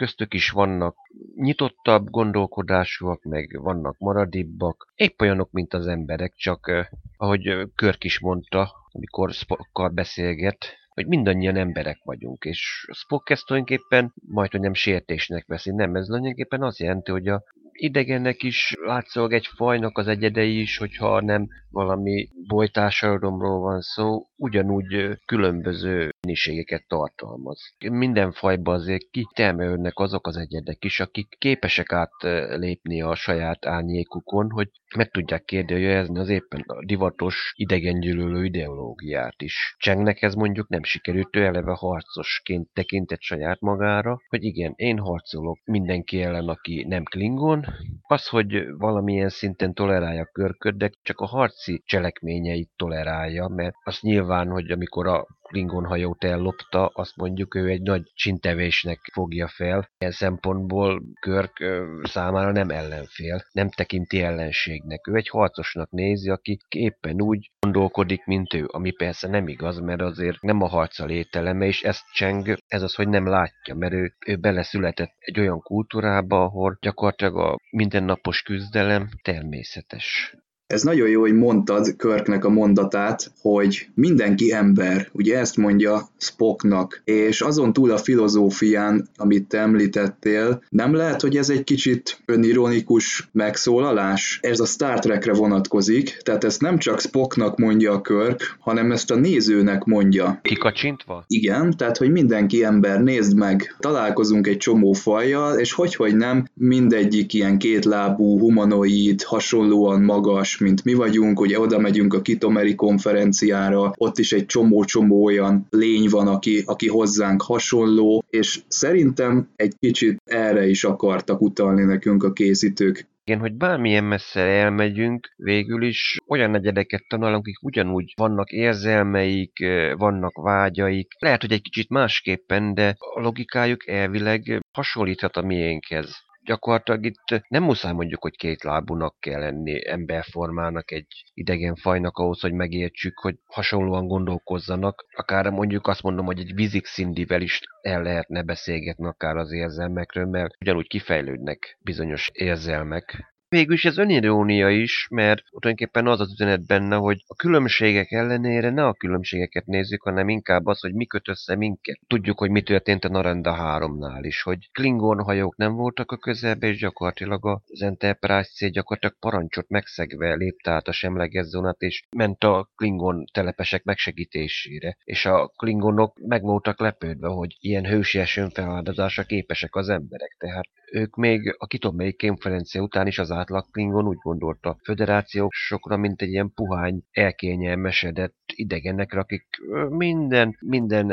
H: köztük is vannak nyitottabb gondolkodásúak, meg vannak maradibbak, épp olyanok, mint az emberek, csak ahogy Körk is mondta, amikor Spockkal beszélget, hogy mindannyian emberek vagyunk, és Spock ezt tulajdonképpen majd, hogy nem sértésnek veszi, nem, ez tulajdonképpen azt jelenti, hogy a idegennek is látszólag egy fajnak az egyedei is, hogyha nem valami bolytársadalomról van szó, ugyanúgy különböző mennyiségeket tartalmaz. Minden fajban azért kitermelődnek azok az egyedek is, akik képesek átlépni a saját árnyékukon, hogy meg tudják kérdőjelezni az éppen a divatos idegengyűlölő ideológiát is. Csengnek ez mondjuk nem sikerült, ő eleve harcosként tekintett saját magára, hogy igen, én harcolok mindenki ellen, aki nem Klingon, az, hogy valamilyen szinten tolerálja körköd, de csak a harci cselekményeit tolerálja, mert az nyilván, hogy amikor a Klingon hajót ellopta, azt mondjuk ő egy nagy csintevésnek fogja fel. Ilyen szempontból Körk számára nem ellenfél, nem tekinti ellenségnek. Ő egy harcosnak nézi, aki éppen úgy gondolkodik, mint ő, ami persze nem igaz, mert azért nem a harca lételeme, és ezt Cseng, ez az, hogy nem látja, mert ő, ő beleszületett egy olyan kultúrába, ahol gyakorlatilag a mindennapos küzdelem természetes.
A: Ez nagyon jó, hogy mondtad Körknek a mondatát, hogy mindenki ember, ugye ezt mondja Spocknak, és azon túl a filozófián, amit te említettél, nem lehet, hogy ez egy kicsit önironikus megszólalás? Ez a Star Trekre vonatkozik, tehát ezt nem csak Spocknak mondja a Körk, hanem ezt a nézőnek mondja.
H: Kikacsintva?
A: Igen, tehát hogy mindenki ember, nézd meg, találkozunk egy csomó fajjal, és hogy, hogy nem, mindegyik ilyen kétlábú, humanoid, hasonlóan magas, mint mi vagyunk, ugye oda megyünk a Kitomeri konferenciára, ott is egy csomó-csomó olyan lény van, aki, aki hozzánk hasonló, és szerintem egy kicsit erre is akartak utalni nekünk a készítők.
H: Igen, hogy bármilyen messze elmegyünk, végül is olyan negyedeket tanulunk, akik ugyanúgy vannak érzelmeik, vannak vágyaik. Lehet, hogy egy kicsit másképpen, de a logikájuk elvileg hasonlíthat a miénkhez gyakorlatilag itt nem muszáj mondjuk, hogy két lábúnak kell lenni emberformának egy idegen fajnak ahhoz, hogy megértsük, hogy hasonlóan gondolkozzanak. Akár mondjuk azt mondom, hogy egy vizik szindivel is el lehetne beszélgetni akár az érzelmekről, mert ugyanúgy kifejlődnek bizonyos érzelmek. Végülis ez önirónia is, mert tulajdonképpen az az üzenet benne, hogy a különbségek ellenére ne a különbségeket nézzük, hanem inkább az, hogy mi köt össze minket. Tudjuk, hogy mi történt a Narenda 3-nál is, hogy Klingon hajók nem voltak a közelbe, és gyakorlatilag az Enterprise cél gyakorlatilag parancsot megszegve lépte át a semleges zónát, és ment a Klingon telepesek megsegítésére. És a Klingonok meg voltak lepődve, hogy ilyen hősies önfeláldozásra képesek az emberek. Tehát ők még a kitomei konferencia után is az átlag Klingon úgy gondolta a föderációk sokra, mint egy ilyen puhány, elkényelmesedett idegenekre, akik minden, minden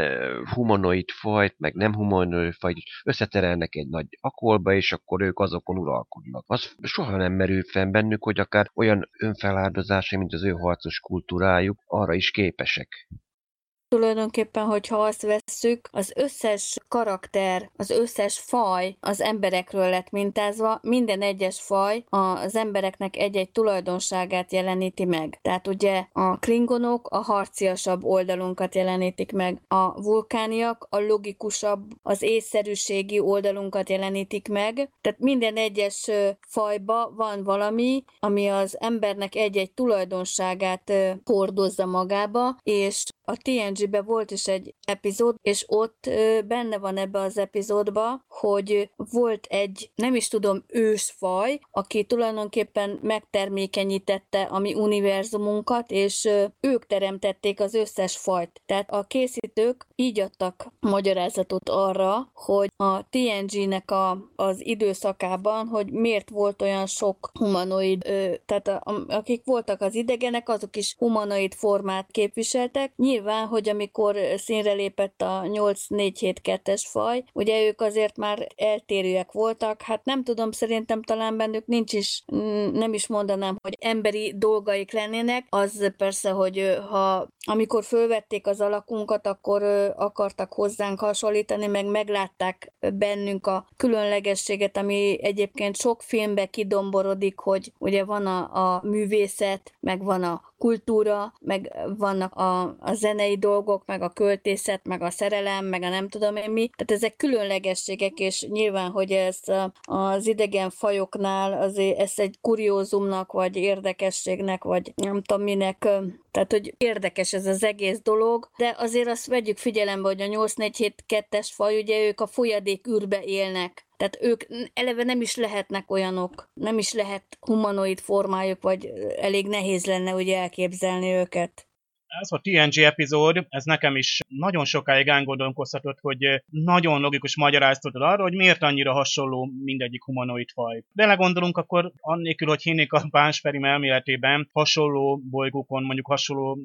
H: humanoid fajt, meg nem humanoid fajt összeterelnek egy nagy akolba, és akkor ők azokon uralkodnak. Az soha nem merül fenn bennük, hogy akár olyan önfeláldozásai, mint az ő harcos kultúrájuk, arra is képesek.
I: Tulajdonképpen, hogyha azt vesszük, az összes karakter, az összes faj az emberekről lett mintázva, minden egyes faj az embereknek egy-egy tulajdonságát jeleníti meg. Tehát ugye a klingonok a harciasabb oldalunkat jelenítik meg, a vulkániak a logikusabb, az észszerűségi oldalunkat jelenítik meg, tehát minden egyes fajba van valami, ami az embernek egy-egy tulajdonságát hordozza magába, és a TNG-be volt is egy epizód, és ott benne van ebbe az epizódba, hogy volt egy, nem is tudom, ősfaj, aki tulajdonképpen megtermékenyítette a mi univerzumunkat, és ők teremtették az összes fajt. Tehát a készítők így adtak magyarázatot arra, hogy a TNG-nek a, az időszakában, hogy miért volt olyan sok humanoid, tehát a, akik voltak az idegenek, azok is humanoid formát képviseltek. Nyilván nyilván, hogy amikor színre lépett a 8472-es faj, ugye ők azért már eltérőek voltak, hát nem tudom, szerintem talán bennük nincs is, nem is mondanám, hogy emberi dolgaik lennének, az persze, hogy ha amikor fölvették az alakunkat, akkor akartak hozzánk hasonlítani, meg meglátták bennünk a különlegességet, ami egyébként sok filmbe kidomborodik, hogy ugye van a, a művészet, meg van a kultúra, meg vannak a, a zenei dolgok, meg a költészet, meg a szerelem, meg a nem tudom én mi. Tehát ezek különlegességek, és nyilván, hogy ez az idegen fajoknál azért ezt egy kuriózumnak, vagy érdekességnek, vagy nem tudom minek tehát, hogy érdekes ez az egész dolog, de azért azt vegyük figyelembe, hogy a 8472-es faj, ugye ők a folyadék űrbe élnek. Tehát ők eleve nem is lehetnek olyanok, nem is lehet humanoid formájuk, vagy elég nehéz lenne ugye elképzelni őket
B: ez a TNG epizód, ez nekem is nagyon sokáig elgondolkoztatott, hogy nagyon logikus magyarázatot arra, hogy miért annyira hasonló mindegyik humanoid faj. Belegondolunk, akkor annélkül, hogy hinnék a Pánsperim elméletében hasonló bolygókon, mondjuk hasonló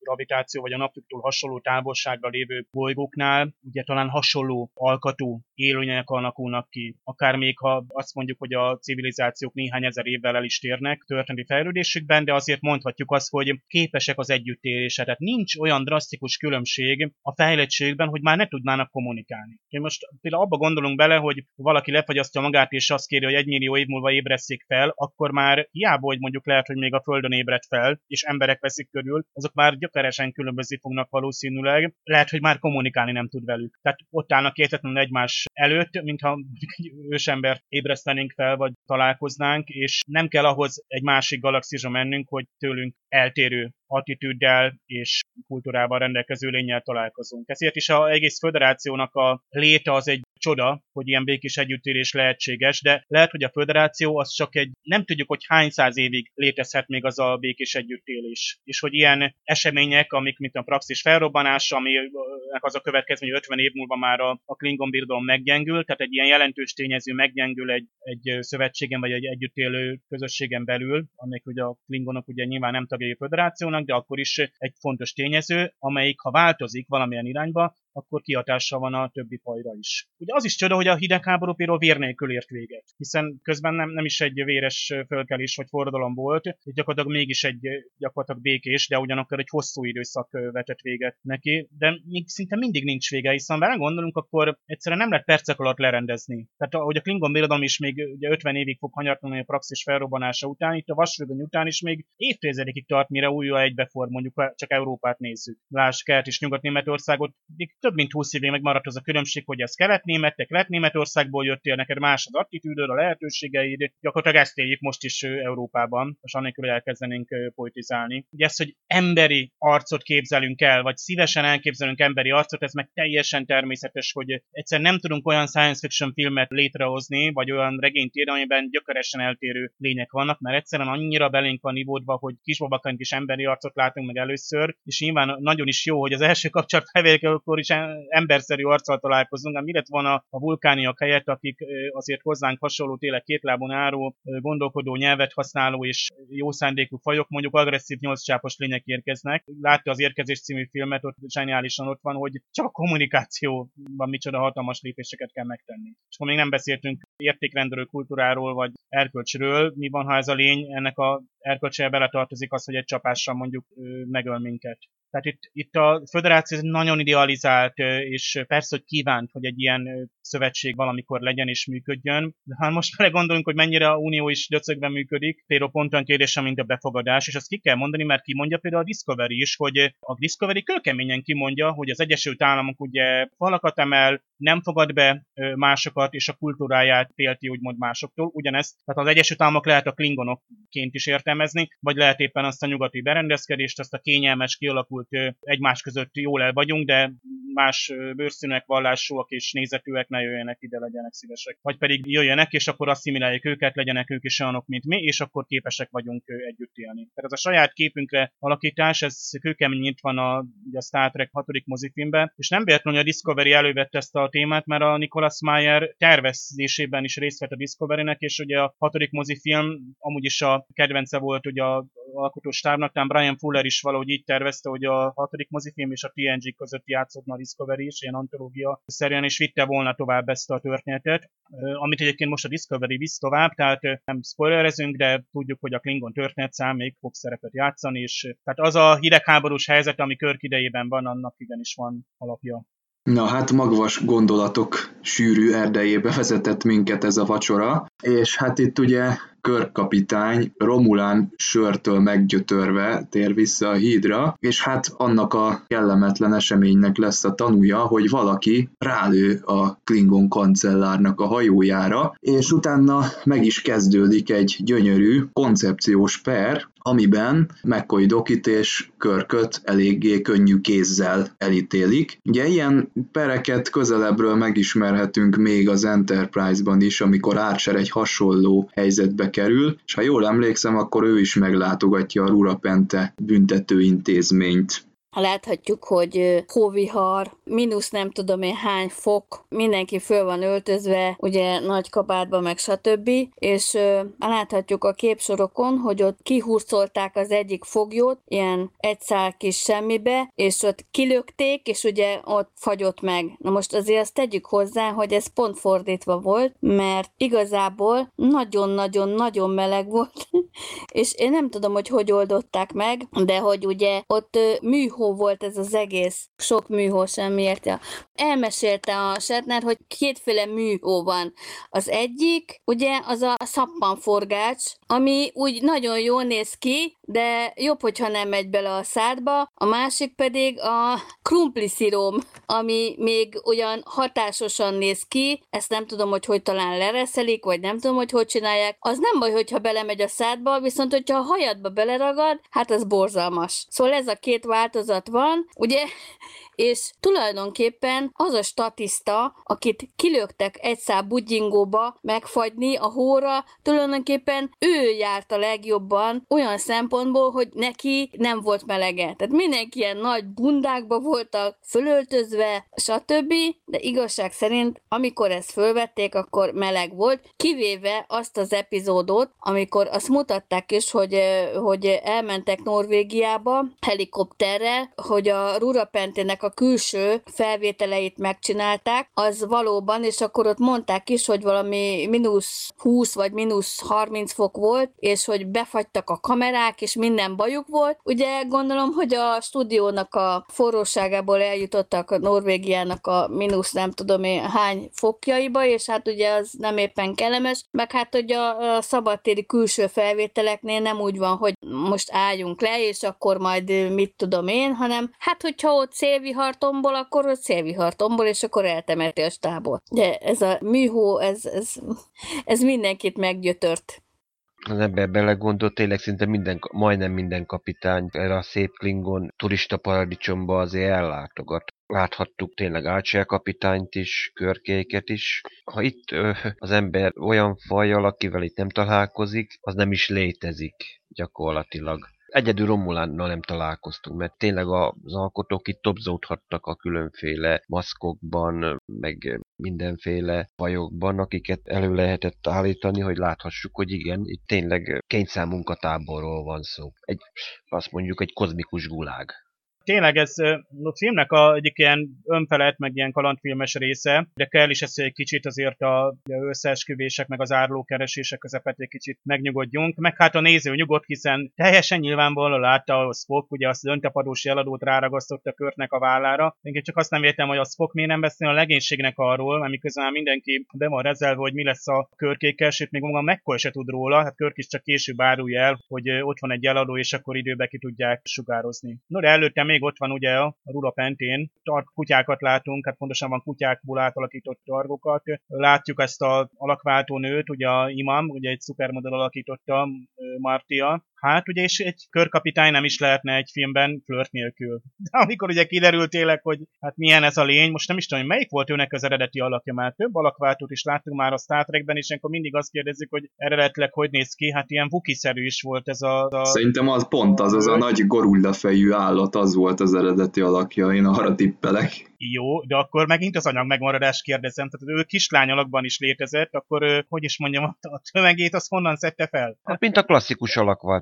B: gravitáció, vagy a napjuktól hasonló távolsággal lévő bolygóknál, ugye talán hasonló alkatú élőnyek alakulnak ki. Akár még ha azt mondjuk, hogy a civilizációk néhány ezer évvel el is térnek történeti fejlődésükben, de azért mondhatjuk azt, hogy képesek az együttélés fejlődése. Tehát nincs olyan drasztikus különbség a fejlettségben, hogy már ne tudnának kommunikálni. Én most például abba gondolunk bele, hogy valaki lefagyasztja magát, és azt kéri, hogy egy millió év múlva ébresszék fel, akkor már hiába, hogy mondjuk lehet, hogy még a Földön ébred fel, és emberek veszik körül, azok már gyökeresen különbözni fognak valószínűleg. Lehet, hogy már kommunikálni nem tud velük. Tehát ott állnak értetlenül egymás előtt, mintha egy ősembert ébresztenénk fel, vagy találkoznánk, és nem kell ahhoz egy másik galaxisra mennünk, hogy tőlünk eltérő attitűddel és kultúrával rendelkező lényel találkozunk. Ezért is az egész föderációnak a léte az egy csoda, hogy ilyen békés együttélés lehetséges, de lehet, hogy a föderáció az csak egy, nem tudjuk, hogy hány száz évig létezhet még az a békés együttélés. És hogy ilyen események, amik, mint a praxis felrobbanása, aminek az a következmény, hogy 50 év múlva már a, a Klingon birodalom meggyengül, tehát egy ilyen jelentős tényező meggyengül egy, egy szövetségen vagy egy együttélő közösségen belül, amelyik ugye a Klingonok ugye nyilván nem tagjai a föderációnak, de akkor is egy fontos tényező, amelyik ha változik valamilyen irányba, akkor kihatással van a többi fajra is. Ugye az is csoda, hogy a hidegháború például vér nélkül ért véget, hiszen közben nem, nem is egy véres fölkelés vagy forradalom volt, gyakorlatilag mégis egy gyakorlatilag békés, de ugyanakkor egy hosszú időszak vetett véget neki, de még szinte mindig nincs vége, hiszen ha gondolunk, akkor egyszerűen nem lehet percek alatt lerendezni. Tehát ahogy a Klingon birodalom is még ugye 50 évig fog hanyartani a praxis felrobbanása után, itt a vasfüggöny után is még évtizedekig tart, mire újra egybeform, mondjuk csak Európát nézzük. Láss Kelt is Nyugat-Németországot, több mint 20 évig megmaradt az a különbség, hogy ez kelet-németek, lett-németországból jöttél, neked más az attitűdöd, a lehetőségeid, gyakorlatilag ezt éljük most is Európában, és annélkül, elkezdenénk politizálni. Ugye ez, hogy emberi arcot képzelünk el, vagy szívesen elképzelünk emberi arcot, ez meg teljesen természetes, hogy egyszer nem tudunk olyan science fiction filmet létrehozni, vagy olyan regényt írni, amiben gyökeresen eltérő lények vannak, mert egyszerűen annyira belénk van nívódva, hogy kisbabaként is emberi arcot látunk meg először, és nyilván nagyon is jó, hogy az első kapcsolat akkor is emberszerű arccal találkozunk, mi lett volna a vulkániak helyett, akik azért hozzánk hasonló tényleg két lábon álló, gondolkodó nyelvet használó és jó szándékú fajok, mondjuk agresszív nyolcsápos lények érkeznek. Látta az Érkezés című filmet, ott zseniálisan ott van, hogy csak a kommunikációban micsoda hatalmas lépéseket kell megtenni. És akkor még nem beszéltünk értékrendről, kultúráról vagy erkölcsről. Mi van, ha ez a lény, ennek a erkölcsel beletartozik az, hogy egy csapással mondjuk megöl minket. Tehát itt, itt a föderáció nagyon idealizált, és persze, hogy kívánt, hogy egy ilyen szövetség valamikor legyen és működjön. De ha most vele gondolunk, hogy mennyire a Unió is döcögben működik, például pont olyan kérdésem, mint a befogadás, és azt ki kell mondani, mert kimondja például a Discovery is, hogy a Discovery kőkeményen kimondja, hogy az Egyesült Államok ugye falakat emel, nem fogad be másokat, és a kultúráját félti úgymond másoktól. Ugyanezt, tehát az Egyesült Államok lehet a klingonokként is értelmezni, vagy lehet éppen azt a nyugati berendezkedést, azt a kényelmes, kialakult egymás között jól el vagyunk, de más bőrszínek, vallásúak és nézetűek ne jöjjenek ide, legyenek szívesek. Vagy pedig jöjjenek, és akkor asszimiláljuk őket, legyenek ők is olyanok, mint mi, és akkor képesek vagyunk együtt élni. Tehát ez a saját képünkre alakítás, ez kőkemény itt van a, a Star Trek 6. mozifilmben, és nem véletlenül, a Discovery elővette ezt a témát, mert a Nicholas Meyer tervezésében is részt vett a Discovery-nek, és ugye a 6. mozifilm amúgy is a kedvence volt ugye a alkotóstábnak, tehát Brian Fuller is valahogy így tervezte, hogy a 6. mozifilm és a TNG között játszódna a Discovery is, ilyen antológia szerűen, és vitte volna tovább ezt a történetet, amit egyébként most a Discovery visz tovább, tehát nem spoilerezünk, de tudjuk, hogy a Klingon történetszám még fog szerepet játszani, és tehát az a hidegháborús helyzet, ami Körk idejében van, annak igenis van alapja.
A: Na hát magvas gondolatok sűrű erdejébe vezetett minket ez a vacsora, és hát itt ugye körkapitány Romulán sörtől meggyötörve tér vissza a hídra, és hát annak a kellemetlen eseménynek lesz a tanúja, hogy valaki rálő a Klingon kancellárnak a hajójára, és utána meg is kezdődik egy gyönyörű koncepciós per, amiben McCoy Dokit és Körköt eléggé könnyű kézzel elítélik. Ugye ilyen pereket közelebbről megismerhetünk még az Enterprise-ban is, amikor Archer egy hasonló helyzetbe kerül, és ha jól emlékszem, akkor ő is meglátogatja a Rurapente büntetőintézményt.
I: Láthatjuk, hogy hóvihar, mínusz nem tudom én hány fok, mindenki föl van öltözve, ugye nagy kabátba, meg stb. És láthatjuk a képsorokon, hogy ott kihurcolták az egyik foglyot, ilyen egy szál kis semmibe, és ott kilökték, és ugye ott fagyott meg. Na most azért azt tegyük hozzá, hogy ez pont fordítva volt, mert igazából nagyon-nagyon-nagyon meleg volt, és én nem tudom, hogy hogy oldották meg, de hogy ugye ott műhold műhó volt ez az egész, sok műhó semmiért. Elmesélte a Shatner, hogy kétféle műhó van. Az egyik, ugye, az a szappanforgács, ami úgy nagyon jól néz ki, de jobb, hogyha nem megy bele a szádba. A másik pedig a szirom, ami még olyan hatásosan néz ki, ezt nem tudom, hogy hogy talán lereszelik, vagy nem tudom, hogy hogy csinálják. Az nem baj, hogyha belemegy a szádba, viszont hogyha a hajadba beleragad, hát ez borzalmas. Szóval ez a két változat van, ugye, és tulajdonképpen az a statiszta, akit kilöktek egy szál bugyingóba megfagyni a hóra, tulajdonképpen ő járt a legjobban olyan szempontból, hogy neki nem volt melege. Tehát mindenki ilyen nagy bundákba voltak, fölöltözve, stb. De igazság szerint, amikor ezt fölvették, akkor meleg volt, kivéve azt az epizódot, amikor azt mutatták is, hogy, hogy elmentek Norvégiába helikopterrel, hogy a Rurapentének a külső felvételeit megcsinálták, az valóban, és akkor ott mondták is, hogy valami mínusz 20 vagy mínusz 30 fok volt, és hogy befagytak a kamerák, és minden bajuk volt. Ugye gondolom, hogy a stúdiónak a forróságából eljutottak a Norvégiának a mínusz nem tudom én hány fokjaiba, és hát ugye az nem éppen kellemes, meg hát hogy a, a szabadtéri külső felvételeknél nem úgy van, hogy most álljunk le, és akkor majd mit tudom én, hanem hát hogyha ott szélvihar szélvihar tombol, akkor ott szélvihar tombol, és akkor eltemeti a stábot. De ez a műhó, ez, ez, ez mindenkit meggyötört.
H: Az ember belegondolt, tényleg szinte minden, majdnem minden kapitány erre a szép Klingon turista paradicsomba azért ellátogat. Láthattuk tényleg Archer kapitányt is, körkéket is. Ha itt ö, az ember olyan fajjal, akivel itt nem találkozik, az nem is létezik gyakorlatilag. Egyedül Romulánnal nem találkoztunk, mert tényleg az alkotók itt topzódhattak a különféle maszkokban, meg mindenféle fajokban, akiket elő lehetett állítani, hogy láthassuk, hogy igen, itt tényleg kényszermunkatáborról van szó. Egy, azt mondjuk egy kozmikus gulág.
B: Tényleg ez a filmnek a egyik ilyen önfelett, meg ilyen kalandfilmes része, de kell is ezt egy kicsit azért a összeesküvések, meg az árlókeresések közepet egy kicsit megnyugodjunk, meg hát a néző nyugodt, hiszen teljesen nyilvánvalóan látta a Spock, ugye azt öntapadós jeladót ráragasztott a körtnek a vállára. Én csak azt nem értem, hogy a Spock miért nem beszél a legénységnek arról, amikor már mindenki be van rezelve, hogy mi lesz a körkékkel, sőt még maga McCoy se tud róla, hát Körk is csak később árulja el, hogy ott van egy jeladó, és akkor időbe ki tudják sugározni. No, de előtte még ott van ugye a Rula Pentén, tart kutyákat látunk, hát pontosan van kutyákból átalakított targokat. Látjuk ezt a alakváltó nőt, ugye a Imam, ugye egy szupermodell alakította, Martia, Hát ugye, és egy körkapitány nem is lehetne egy filmben flört nélkül. De amikor ugye kiderült tényleg, hogy hát milyen ez a lény, most nem is tudom, hogy melyik volt őnek az eredeti alakja, már több alakváltót is láttunk már a Star Trekben, és akkor mindig azt kérdezzük, hogy eredetileg hogy néz ki, hát ilyen vukiszerű is volt ez a... a...
A: Szerintem az pont az, az a nagy gorulla fejű állat, az volt az eredeti alakja, én arra tippelek.
B: Jó, de akkor megint az anyag megmaradás kérdezem, tehát ő kislány alakban is létezett, akkor hogy is mondjam, a tömegét az honnan szedte fel?
H: Hát mint a klasszikus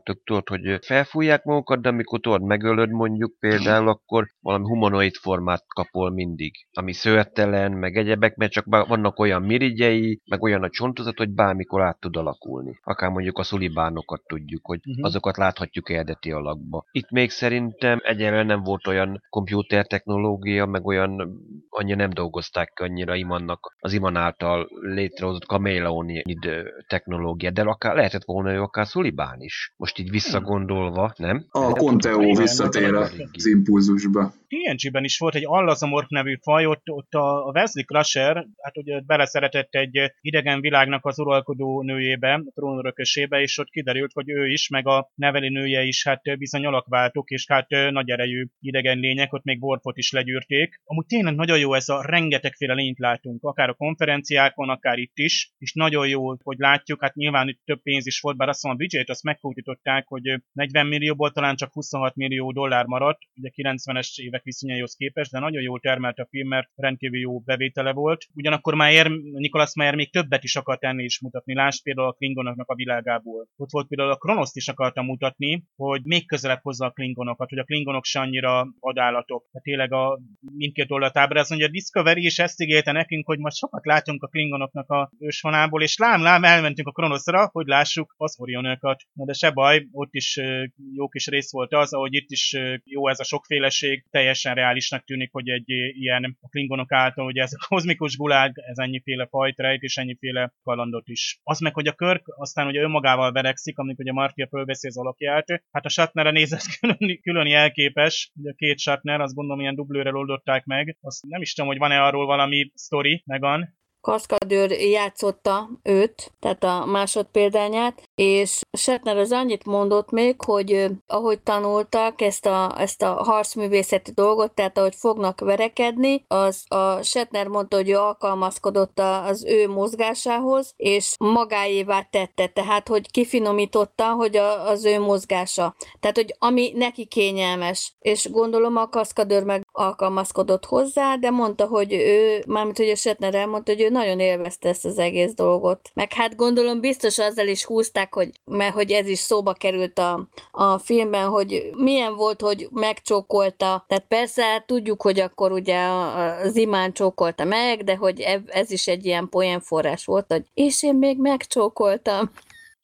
H: alakváltók, tudod, hogy felfújják magukat, de amikor tudod megölöd mondjuk például, akkor valami humanoid formát kapol mindig, ami szőttelen, meg egyebek, mert csak vannak olyan mirigyei, meg olyan a csontozat, hogy bármikor át tud alakulni. Akár mondjuk a szulibánokat tudjuk, hogy uh-huh. azokat láthatjuk eredeti alakba. Itt még szerintem egyelőre nem volt olyan komputertechnológia, meg olyan annyira nem dolgozták annyira Imannak, az Iman által létrehozott kameleonid technológia, de akár lehetett volna ő akár Szulibán is. Most így visszagondolva, nem?
A: A Conteo visszatér az impulzusba.
B: TNG-ben is volt egy Allazamorf nevű faj, ott, ott a Wesley Crusher, hát ugye beleszeretett egy idegen világnak az uralkodó nőjébe, a trónörökösébe, és ott kiderült, hogy ő is, meg a neveli nője is hát bizony alakváltók, és hát nagy erejű idegen lények, ott még Worfot is legyűrték. Amúgy tényleg nagyon jó ez a rengetegféle lényt látunk, akár a konferenciákon, akár itt is, és nagyon jó, hogy látjuk, hát nyilván itt több pénz is volt, bár azt mondom, a budget azt megfutították, hogy 40 millióból talán csak 26 millió dollár maradt, ugye 90-es évek viszonyaihoz képest, de nagyon jól termelt a film, mert rendkívül jó bevétele volt. Ugyanakkor Mayer, Nicholas Mayer még többet is akart enni is mutatni, lásd például a Klingonoknak a világából. Ott volt például a Kronoszt is akarta mutatni, hogy még közelebb hozza a Klingonokat, hogy a Klingonok se annyira vadállatok. Tehát tényleg a mindkét oldalt ábráz, hogy a Discovery is ezt ígérte nekünk, hogy most sokat látunk a Klingonoknak a ősvonából, és lám, lám, elmentünk a Kronoszra, hogy lássuk az Orionokat. Na de se baj, ott is jó kis rész volt az, ahogy itt is jó ez a sokféleség, teljesen reálisnak tűnik, hogy egy ilyen a Klingonok által, hogy ez a kozmikus gulág, ez ennyiféle fajt rejt, és ennyiféle kalandot is. Az meg, hogy a Körk aztán ugye önmagával verekszik, amikor ugye Martia fölveszi az alakját, hát a Shatnerre nézett külön, külön jelképes, ugye a két Shatner, azt gondolom ilyen dublőre oldották meg, azt nem is tudom, hogy van-e arról valami sztori, Megan,
I: kaszkadőr játszotta őt, tehát a másodpéldányát, és Shatner az annyit mondott még, hogy ahogy tanultak ezt a, ezt a harcművészeti dolgot, tehát ahogy fognak verekedni, az a Shatner mondta, hogy ő alkalmazkodott az ő mozgásához, és magáévá tette, tehát hogy kifinomította, hogy a, az ő mozgása. Tehát, hogy ami neki kényelmes. És gondolom a kaszkadőr meg alkalmazkodott hozzá, de mondta, hogy ő, mármint hogy a Shatner elmondta, hogy ő nagyon élvezte ezt az egész dolgot. Meg hát gondolom biztos azzal is húzták, hogy, mert hogy ez is szóba került a, a filmben, hogy milyen volt, hogy megcsókolta. Tehát persze hát tudjuk, hogy akkor ugye az imán csókolta meg, de hogy ez is egy ilyen poénforrás volt, hogy és én még megcsókoltam.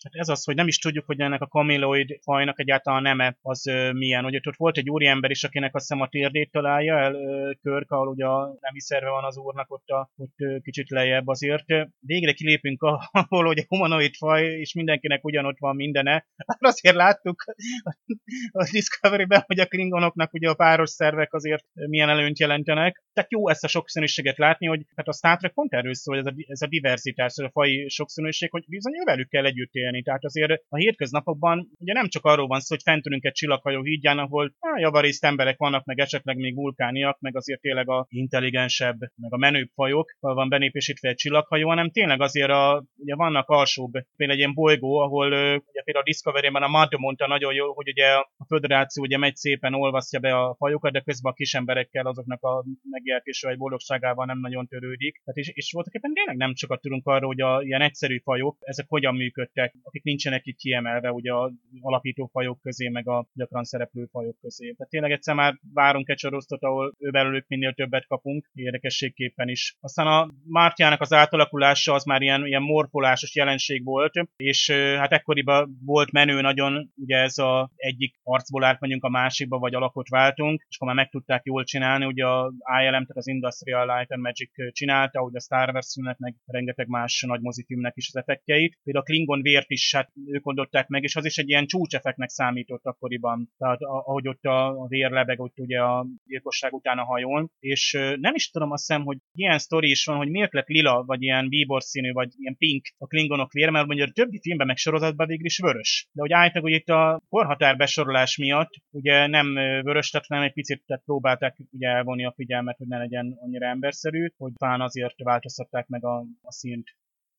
B: Hát ez az, hogy nem is tudjuk, hogy ennek a kaméloid fajnak egyáltalán neme az milyen. Hogy ott volt egy úriember is, akinek azt hiszem a térdét találja el, ö, Körk, ahol ugye a nemi szerve van az úrnak ott, a, ott kicsit lejjebb azért. Végre kilépünk ahol, hogy a humanoid faj, és mindenkinek ugyanott van mindene. Hát azért láttuk a Discovery-ben, hogy a klingonoknak ugye a páros szervek azért milyen előnyt jelentenek. Tehát jó ezt a sokszínűséget látni, hogy hát a Star Trek pont erről szól, ez a, ez a diverzitás, ez a fai sokszínűség, hogy bizony velük kell együtt élni. Tehát azért a hétköznapokban ugye nem csak arról van szó, hogy fent ülünk egy csillaghajó hídján, ahol á, javarészt emberek vannak, meg esetleg még vulkániak, meg azért tényleg a intelligensebb, meg a menőbb fajok, van benépésítve egy csillaghajó, hanem tényleg azért a, ugye vannak alsóbb, például egy ilyen bolygó, ahol ugye például a Discovery-ben a Mad mondta nagyon jó, hogy ugye a föderáció ugye megy szépen olvasztja be a fajokat, de közben a kis emberekkel azoknak a megéltése vagy boldogságával nem nagyon törődik. Tehát és, és voltak éppen tényleg nem sokat tudunk arról, hogy a ilyen egyszerű fajok, ezek hogyan működtek akik nincsenek itt kiemelve ugye a alapító fajok közé, meg a gyakran szereplő fajok közé. Tehát tényleg egyszer már várunk egy sorosztot, ahol belőlük minél többet kapunk, érdekességképpen is. Aztán a Mártjának az átalakulása az már ilyen, ilyen morfolásos jelenség volt, és hát ekkoriban volt menő nagyon, ugye ez a egyik arcból átmegyünk a másikba, vagy alakot váltunk, és akkor már meg tudták jól csinálni, ugye a ILM, tehát az Industrial Light and Magic csinálta, ugye a Star Wars meg rengeteg más nagy mozifilmnek is az effektjeit. Például a Klingon vért is, hát ők oldották meg, és az is egy ilyen csúcseffektnek számított akkoriban. Tehát ahogy ott a vér lebeg, ott ugye a gyilkosság után a hajón. És nem is tudom azt hiszem, hogy ilyen sztori is van, hogy miért lett lila, vagy ilyen bíbor színű, vagy ilyen pink a Klingonok vér, mert mondjuk a többi filmben meg sorozatban végül is vörös. De hogy állítok, hogy itt a korhatár besorolás miatt ugye nem vörös, tehát nem egy picit tehát próbálták ugye elvonni a figyelmet, hogy ne legyen annyira emberszerű, hogy talán azért változtatták meg a, a színt.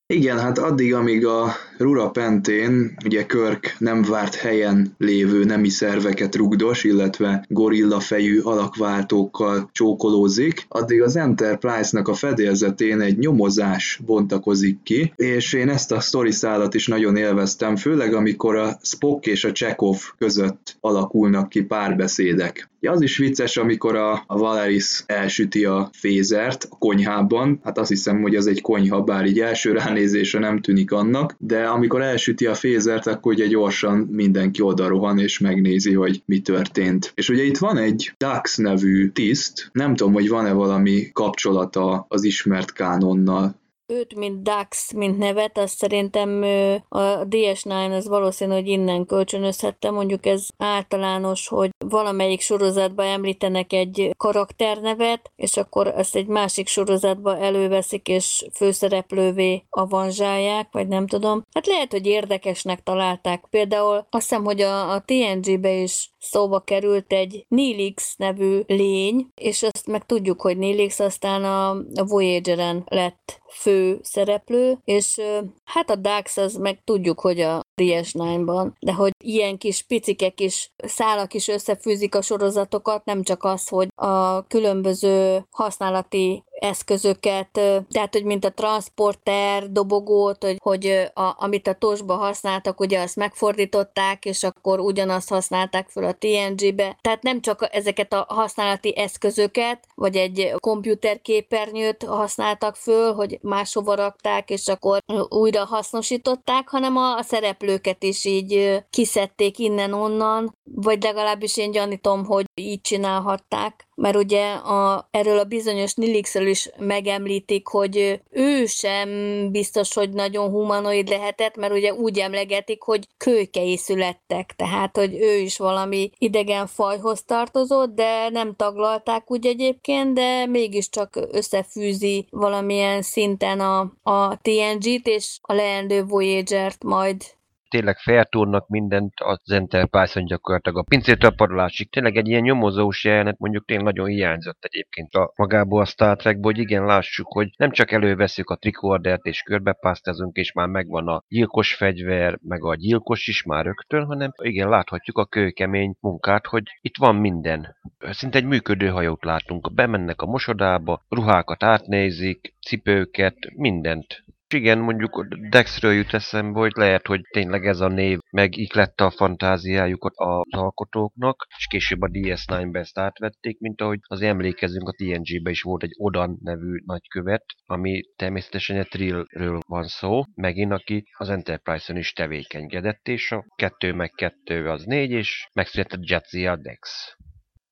A: Igen, hát addig, amíg a Rura Pentén, ugye Körk nem várt helyen lévő nemi szerveket rugdos, illetve gorilla fejű alakváltókkal csókolózik, addig az Enterprise-nak a fedélzetén egy nyomozás bontakozik ki, és én ezt a sztori szállat is nagyon élveztem, főleg amikor a Spock és a Chekhov között alakulnak ki párbeszédek. Ja, az is vicces, amikor a, a Valeris elsüti a fézert a konyhában, hát azt hiszem, hogy az egy konyha, bár így első ránézésre nem tűnik annak, de amikor elsüti a fézert, akkor ugye gyorsan mindenki oda és megnézi, hogy mi történt. És ugye itt van egy Dax nevű tiszt, nem tudom, hogy van-e valami kapcsolata az ismert kánonnal,
I: őt, mint Dax, mint nevet, azt szerintem a DS9 az valószínű, hogy innen kölcsönözhette. Mondjuk ez általános, hogy valamelyik sorozatban említenek egy karakternevet, és akkor ezt egy másik sorozatba előveszik, és főszereplővé avanzsálják, vagy nem tudom. Hát lehet, hogy érdekesnek találták. Például azt hiszem, hogy a, a TNG-be is szóba került egy Nilix nevű lény, és azt meg tudjuk, hogy Nilix aztán a, a Voyager-en lett fő szereplő, és hát a Dax az meg tudjuk, hogy a DS9-ban, de hogy ilyen kis picikek is, szálak is összefűzik a sorozatokat, nem csak az, hogy a különböző használati eszközöket, tehát, hogy mint a transporter, dobogót, hogy, hogy a, amit a tosba használtak, ugye azt megfordították, és akkor ugyanazt használták fel a TNG-be. Tehát nem csak ezeket a használati eszközöket, vagy egy komputerképernyőt használtak föl, hogy máshova rakták, és akkor újra hasznosították, hanem a szereplőket is így kiszedték innen-onnan, vagy legalábbis én gyanítom, hogy így csinálhatták mert ugye a, erről a bizonyos Nilixről is megemlítik, hogy ő sem biztos, hogy nagyon humanoid lehetett, mert ugye úgy emlegetik, hogy kölykei születtek, tehát, hogy ő is valami idegen fajhoz tartozott, de nem taglalták úgy egyébként, de mégiscsak összefűzi valamilyen szinten a, a TNG-t és a leendő Voyager-t majd
H: tényleg feltúrnak mindent az Enterprise-on gyakorlatilag a parolásig. Tényleg egy ilyen nyomozós jelenet mondjuk tényleg nagyon hiányzott egyébként a magából a Star Trekból, hogy igen, lássuk, hogy nem csak előveszük a trikordert és körbepásztázunk, és már megvan a gyilkos fegyver, meg a gyilkos is már rögtön, hanem igen, láthatjuk a kőkemény munkát, hogy itt van minden. Szinte egy működő hajót látunk. Bemennek a mosodába, ruhákat átnézik, cipőket, mindent igen, mondjuk Dexről jut eszembe, hogy lehet, hogy tényleg ez a név megiklette a fantáziájukat az alkotóknak, és később a DS9-be ezt átvették, mint ahogy az emlékezünk, a TNG-be is volt egy Odan nevű nagykövet, ami természetesen egy trillről van szó, megint aki az Enterprise-on is tevékenykedett, és a kettő meg kettő az négy, és megszületett Jadzia Dex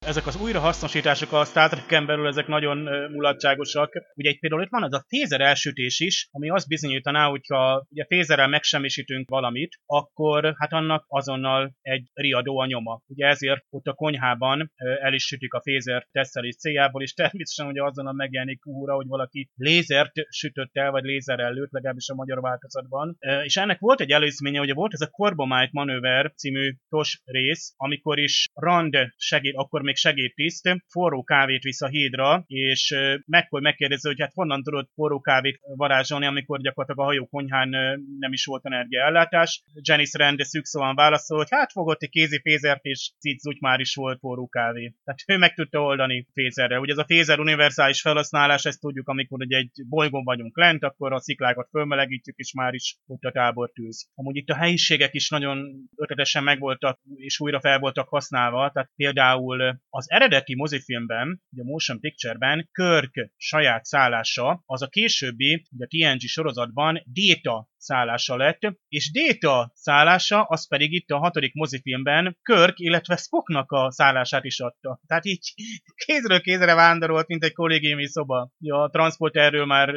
B: ezek az újrahasznosítások a Star Trek-en belül ezek nagyon mulatságosak. Ugye itt például itt van az a fézer elsütés is, ami azt bizonyítaná, hogyha ugye fézerrel megsemmisítünk valamit, akkor hát annak azonnal egy riadó a nyoma. Ugye ezért ott a konyhában el is sütik a fézer tesztelés céljából, és természetesen ugye azonnal megjelenik úra, hogy valaki lézert sütött el, vagy lézerrel lőtt, legalábbis a magyar változatban. És ennek volt egy előzménye, ugye volt ez a Corbomite manőver című tos rész, amikor is Rand segít, akkor még valamelyik segédtiszt forró kávét visz a hídra, és McCoy megkérdezi, hogy hát honnan tudod forró kávét varázsolni, amikor gyakorlatilag a hajó konyhán nem is volt energiaellátás. Janice Rand szükszóan válaszol, hogy hát fogott egy kézi fézert, és cic már is volt forró kávé. Tehát ő meg tudta oldani fézerrel. Ugye ez a fézer univerzális felhasználás, ezt tudjuk, amikor ugye egy bolygón vagyunk lent, akkor a sziklákat fölmelegítjük, és már is ott a tábortűz. Amúgy itt a helyiségek is nagyon ötletesen megvoltak, és újra fel voltak használva, tehát például az eredeti mozifilmben, ugye a Motion Picture-ben Körk saját szállása, az a későbbi, ugye a TNG sorozatban Data szállása lett, és Data szállása az pedig itt a hatodik mozifilmben Körk, illetve Spocknak a szállását is adta. Tehát így kézről kézre vándorolt, mint egy kollégiumi szoba. A transporterről már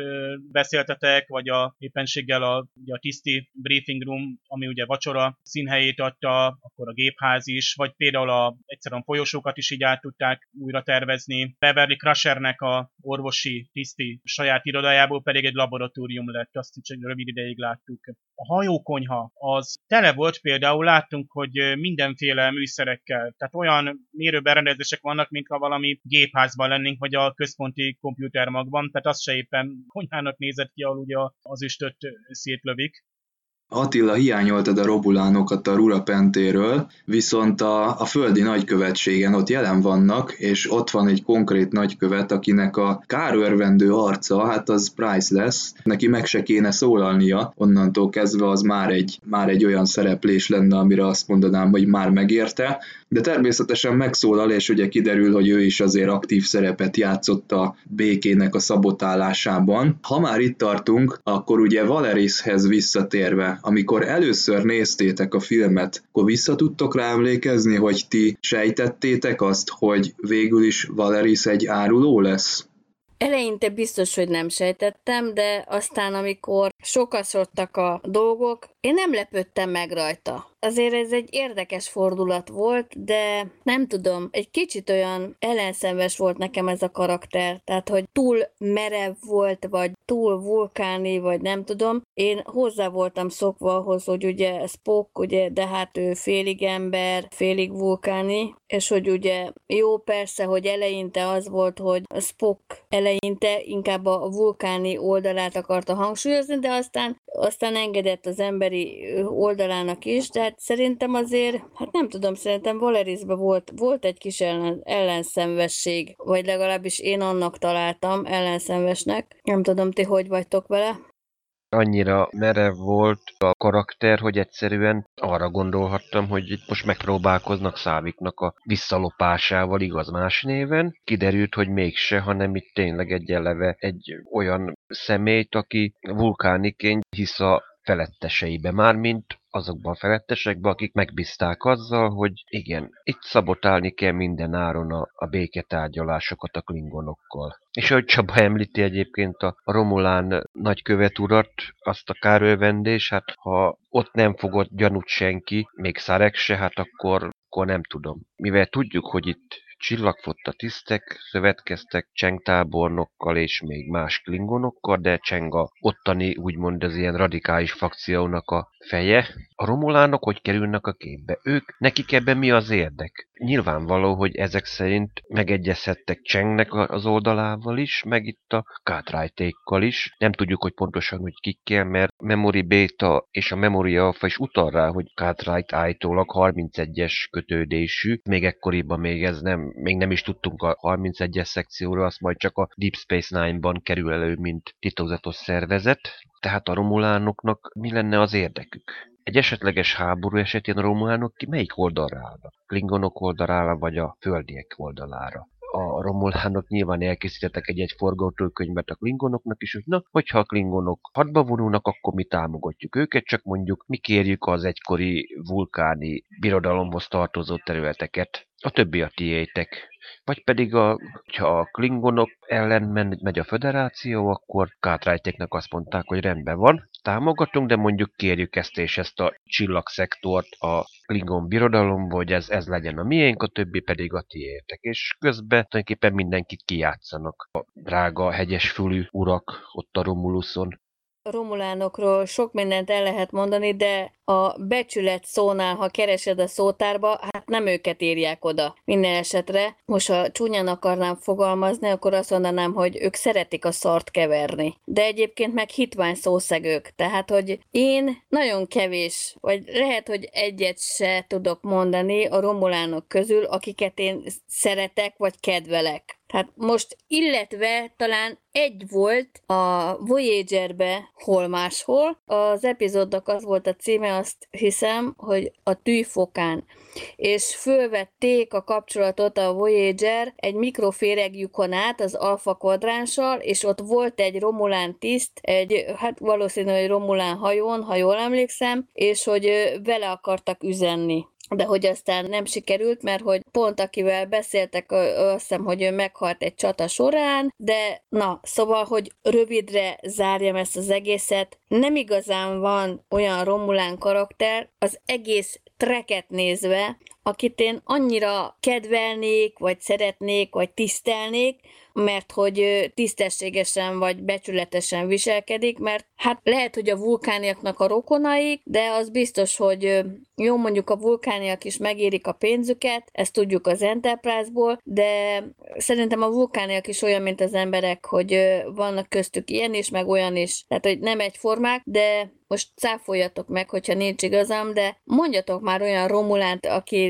B: beszéltetek, vagy a éppenséggel a, a tiszti briefing room, ami ugye vacsora színhelyét adta, akkor a gépház is, vagy például a, egyszerűen folyosókat is így át tudták újra tervezni. Beverly Crushernek a orvosi tiszti saját irodájából pedig egy laboratórium lett, azt is egy rövid ideig lát láttuk. A hajókonyha az tele volt például, láttunk, hogy mindenféle műszerekkel, tehát olyan mérőberendezések vannak, mintha valami gépházban lennénk, vagy a központi komputermagban, tehát az se éppen konyhának nézett ki, ahol ugye az üstöt szétlövik.
A: Attila hiányoltad a robulánokat a Rurapentéről, viszont a, a földi nagykövetségen ott jelen vannak, és ott van egy konkrét nagykövet, akinek a kárörvendő arca, hát az priceless, neki meg se kéne szólalnia, onnantól kezdve az már egy, már egy olyan szereplés lenne, amire azt mondanám, hogy már megérte, de természetesen megszólal, és ugye kiderül, hogy ő is azért aktív szerepet játszott a békének a szabotálásában. Ha már itt tartunk, akkor ugye Valerishez visszatérve, amikor először néztétek a filmet, akkor vissza rá emlékezni, hogy ti sejtettétek azt, hogy végül is Valeris egy áruló lesz?
I: Eleinte biztos, hogy nem sejtettem, de aztán, amikor sokasodtak a dolgok, én nem lepődtem meg rajta. Azért ez egy érdekes fordulat volt, de nem tudom, egy kicsit olyan ellenszenves volt nekem ez a karakter, tehát hogy túl merev volt, vagy túl vulkáni, vagy nem tudom. Én hozzá voltam szokva ahhoz, hogy ugye Spock, ugye, de hát ő félig ember, félig vulkáni, és hogy ugye jó persze, hogy eleinte az volt, hogy Spock eleinte inkább a vulkáni oldalát akarta hangsúlyozni, de aztán, aztán engedett az emberi oldalának is, tehát szerintem azért, hát nem tudom, szerintem Valerisben volt, volt egy kis ellen, ellenszenvesség, vagy legalábbis én annak találtam ellenszenvesnek. Nem tudom, ti hogy vagytok vele?
H: annyira merev volt a karakter, hogy egyszerűen arra gondolhattam, hogy itt most megpróbálkoznak Száviknak a visszalopásával igaz más néven. Kiderült, hogy mégse, hanem itt tényleg egy eleve egy olyan személyt, aki vulkániként hisz a feletteseibe, mármint azokban a felettesekben, akik megbízták azzal, hogy igen, itt szabotálni kell minden áron a, a béketárgyalásokat a klingonokkal. És ahogy Csaba említi egyébként a Romulán nagykövet urat, azt a kárővendés, hát ha ott nem fogott gyanút senki, még Szarek se, hát akkor, akkor nem tudom. Mivel tudjuk, hogy itt Csillagfotta tisztek szövetkeztek Cseng tábornokkal és még más klingonokkal, de Cseng a ottani úgymond az ilyen radikális fakciónak a feje. A romulánok hogy kerülnek a képbe? Ők, nekik ebben mi az érdek? Nyilvánvaló, hogy ezek szerint megegyezhettek Csengnek az oldalával is, meg itt a Cartwrightékkal is. Nem tudjuk, hogy pontosan, hogy kikkel, mert Memory Beta és a Memory Alpha is utal rá, hogy Cartwright állítólag 31-es kötődésű. Még ekkoriban még ez nem még nem is tudtunk a 31-es szekcióra, azt majd csak a Deep Space Nine-ban kerül elő, mint titokzatos szervezet. Tehát a romulánoknak mi lenne az érdekük? Egy esetleges háború esetén a romulánok ki melyik oldalra állnak? Klingonok oldalára, vagy a földiek oldalára? a romulánok nyilván elkészítettek egy-egy forgatókönyvet a klingonoknak is, hogy na, hogyha a klingonok hadba vonulnak, akkor mi támogatjuk őket, csak mondjuk mi kérjük az egykori vulkáni birodalomhoz tartozó területeket. A többi a tiétek. Vagy pedig, a, ha a klingonok ellen men, megy a föderáció, akkor Kátrájtéknek azt mondták, hogy rendben van, támogatunk, de mondjuk kérjük ezt és ezt a csillagszektort a Klingon birodalom, hogy ez, ez legyen a miénk, a többi pedig a tiétek. És közben tulajdonképpen mindenkit kijátszanak. A drága hegyesfülű urak ott a Romuluson.
I: Romulánokról sok mindent el lehet mondani, de a becsület szónál, ha keresed a szótárba, hát nem őket írják oda. Minden esetre, most ha csúnyán akarnám fogalmazni, akkor azt mondanám, hogy ők szeretik a szart keverni. De egyébként meg hitvány szószegők. Tehát, hogy én nagyon kevés, vagy lehet, hogy egyet se tudok mondani a romulánok közül, akiket én szeretek, vagy kedvelek. Tehát most, illetve talán egy volt a Voyager-be, hol máshol. Az epizódnak az volt a címe, azt hiszem, hogy a tűfokán. És fölvették a kapcsolatot a Voyager egy mikroféregjukon át az Alpha kvadránssal, és ott volt egy Romulán tiszt, egy, hát valószínűleg Romulán hajón, ha jól emlékszem, és hogy vele akartak üzenni de hogy aztán nem sikerült, mert hogy pont akivel beszéltek, azt hiszem, hogy ő meghalt egy csata során, de na, szóval, hogy rövidre zárjam ezt az egészet, nem igazán van olyan Romulán karakter, az egész treket nézve, akit én annyira kedvelnék, vagy szeretnék, vagy tisztelnék, mert hogy tisztességesen vagy becsületesen viselkedik, mert hát lehet, hogy a vulkániaknak a rokonaik, de az biztos, hogy jó, mondjuk a vulkániak is megérik a pénzüket, ezt tudjuk az Enterprise-ból, de szerintem a vulkániak is olyan, mint az emberek, hogy vannak köztük ilyen is, meg olyan is. Tehát, hogy nem egyformák, de most cáfoljatok meg, hogyha nincs igazam, de mondjatok már olyan Romulánt,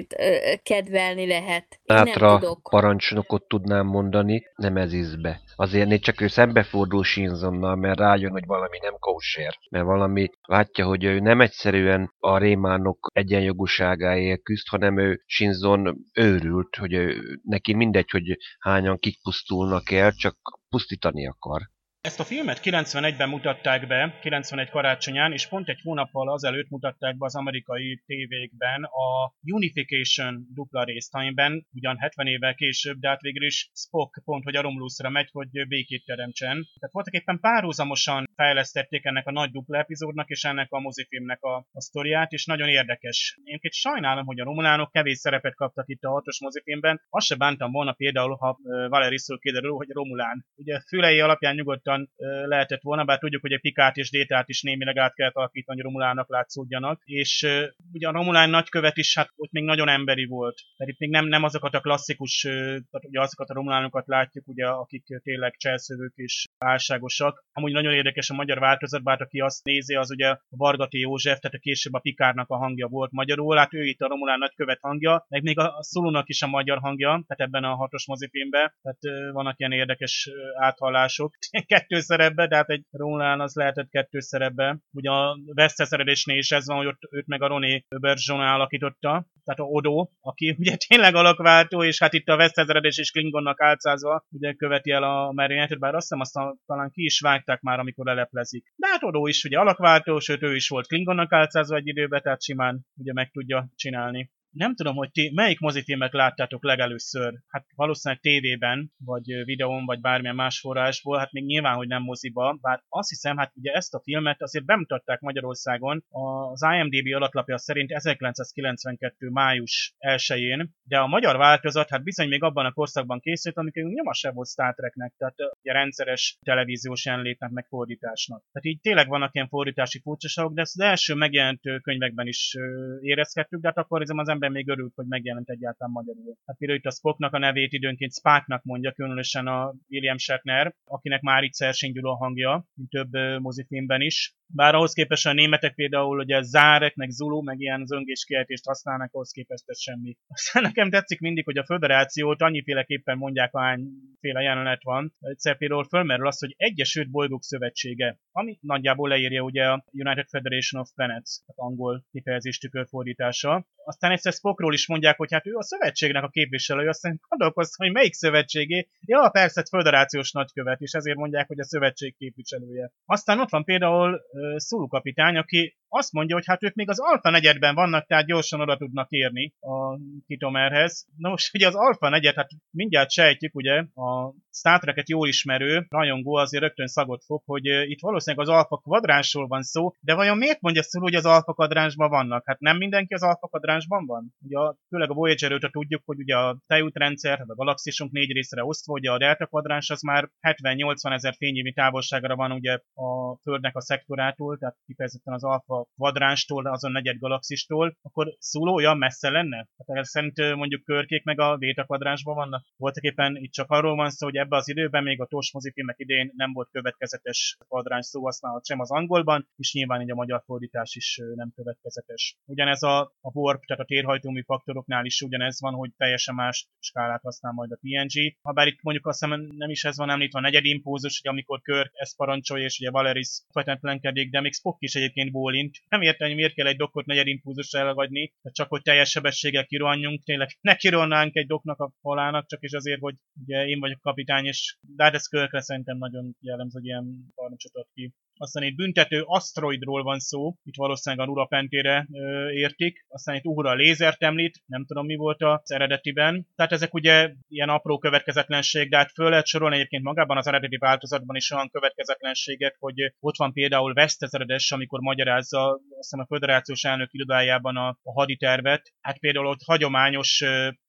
I: akit ö, kedvelni lehet.
H: Én Átra nem tudok. parancsnokot tudnám mondani, nem ez izbe. Azért négy csak ő szembefordul Shinzonnal, mert rájön, hogy valami nem kósér. Mert valami látja, hogy ő nem egyszerűen a rémánok egyenjogúságáért küzd, hanem ő Shinzon őrült, hogy ő, neki mindegy, hogy hányan kik pusztulnak el, csak pusztítani akar.
B: Ezt a filmet 91-ben mutatták be, 91 karácsonyán, és pont egy hónappal azelőtt mutatták be az amerikai tévékben a Unification dupla részt, amiben ugyan 70 évvel később, de hát végül is Spock pont, hogy a Romulusra megy, hogy békét teremtsen. Tehát voltak éppen párhuzamosan fejlesztették ennek a nagy dupla epizódnak és ennek a mozifilmnek a, a sztoriát, és nagyon érdekes. Én egy sajnálom, hogy a romulánok kevés szerepet kaptak itt a hatos mozifilmben. Azt se bántam volna például, ha Valerisról kiderül, hogy Romulán. Ugye fülei alapján nyugodtan nyugodtan lehetett volna, bár tudjuk, hogy a Pikát és Détát is némileg át kellett alakítani, Romulának látszódjanak. És ugye a Romulán nagykövet is, hát ott még nagyon emberi volt. Itt még nem, nem azokat a klasszikus, tehát ugye azokat a Romulánokat látjuk, ugye, akik tényleg cselszövők és álságosak. Amúgy nagyon érdekes a magyar változat, bár aki azt nézi, az ugye a Vargati József, tehát a később a Pikárnak a hangja volt magyarul, hát ő itt a Romulán nagykövet hangja, meg még a Szulónak is a magyar hangja, tehát ebben a hatos mozifilmben, tehát vannak ilyen érdekes áthallások. Kettő szerepbe, de hát egy Roland az lehetett kettő szerepbe. Ugye a veszteszeredésnél is ez van, hogy ott őt meg a Roné Bergeron alakította, tehát a Odo, aki ugye tényleg alakváltó, és hát itt a veszteszeredés és Klingonnak álcázva ugye követi el a merényletet, bár azt hiszem azt talán ki is vágták már, amikor leleplezik. De hát Odo is ugye alakváltó, sőt ő is volt Klingonnak álcázva egy időben, tehát simán ugye meg tudja csinálni nem tudom, hogy ti melyik mozifilmet láttátok legelőször, hát valószínűleg tévében, vagy videón, vagy bármilyen más forrásból, hát még nyilván, hogy nem moziba, bár azt hiszem, hát ugye ezt a filmet azért bemutatták Magyarországon, az IMDB alatlapja szerint 1992. május 1-én, de a magyar változat hát bizony még abban a korszakban készült, amikor nyoma se volt Star Treknek, tehát ugye rendszeres televíziós jelenlétnek, meg fordításnak. Tehát így tényleg vannak ilyen fordítási furcsaságok, de ezt az első megjelent könyvekben is érezhettük, de hát akkor az ember még örült, hogy megjelent egyáltalán magyarul. Hát például itt a Spocknak a nevét időnként Spáknak mondja, különösen a William Shatner, akinek már itt Szersing a hangja, több mozifilmben is. Bár ahhoz képest a németek például ugye Zárek, meg Zulu, meg ilyen zöngés kiejtést használnak, ahhoz képest ez semmi. Aztán nekem tetszik mindig, hogy a föderációt annyiféleképpen mondják, ahányféle jelenet van. Egyszer például fölmerül az, hogy Egyesült Bolygók Szövetsége, ami nagyjából leírja ugye a United Federation of Planets, tehát angol kifejezés tükörfordítása. Aztán egyszer Spockról is mondják, hogy hát ő a szövetségnek a képviselője, aztán gondolkoztam, hogy melyik szövetségé. Ja, persze, föderációs nagykövet, és ezért mondják, hogy a szövetség képviselője. Aztán ott van például Szulu kapitány, aki azt mondja, hogy hát ők még az alfa negyedben vannak, tehát gyorsan oda tudnak érni a Kitomerhez. Na most ugye az alfa negyed, hát mindjárt sejtjük, ugye, a Star Trek-et jól ismerő rajongó azért rögtön szagot fog, hogy itt valószínűleg az alfa kvadránsról van szó, de vajon miért mondja szó, hogy az alfa kvadránsban vannak? Hát nem mindenki az alfa kvadránsban van? Ugye főleg a Voyager 5 tudjuk, hogy ugye a tejútrendszer, a galaxisunk négy részre osztva, ugye a delta kvadráns az már 70-80 ezer fényévi távolságra van ugye a Földnek a szektorától, tehát kifejezetten az alfa kvadránstól, azon negyed galaxistól, akkor szóló olyan messze lenne? Tehát ez szerint mondjuk körkék meg a véta kvadránsban vannak? Voltak éppen itt csak arról van szó, hogy ebbe az időben még a TOS mozifilmek idén nem volt következetes kvadráns szó használat sem az angolban, és nyilván így a magyar fordítás is nem következetes. Ugyanez a, a warp, tehát a térhajtómű faktoroknál is ugyanez van, hogy teljesen más skálát használ majd a TNG. Habár itt mondjuk azt hiszem nem is ez van említve, a negyed impulzus, hogy amikor Körk ezt parancsolja, és ugye Valeris fetetlenkedik, de még Spock is egyébként bólint. Nem értem, hogy miért kell egy dokkot negyed impulzusra elhagyni, csak hogy teljes sebességgel kirohanjunk, tényleg ne kirohannánk egy doknak a falának, csak is azért, hogy ugye én vagyok kapitány, és de hát ez Körkre szerintem nagyon jellemző, hogy ilyen ad ki. Aztán itt büntető aszteroidról van szó, itt valószínűleg a Nurapentére ö, értik. Aztán itt Uhura lézert említ, nem tudom mi volt az eredetiben. Tehát ezek ugye ilyen apró következetlenség, de hát föl lehet sorolni egyébként magában az eredeti változatban is olyan következetlenségek, hogy ott van például Vesztezeredes, amikor magyarázza azt a Föderációs Elnök irodájában a, a haditervet. Hát például ott hagyományos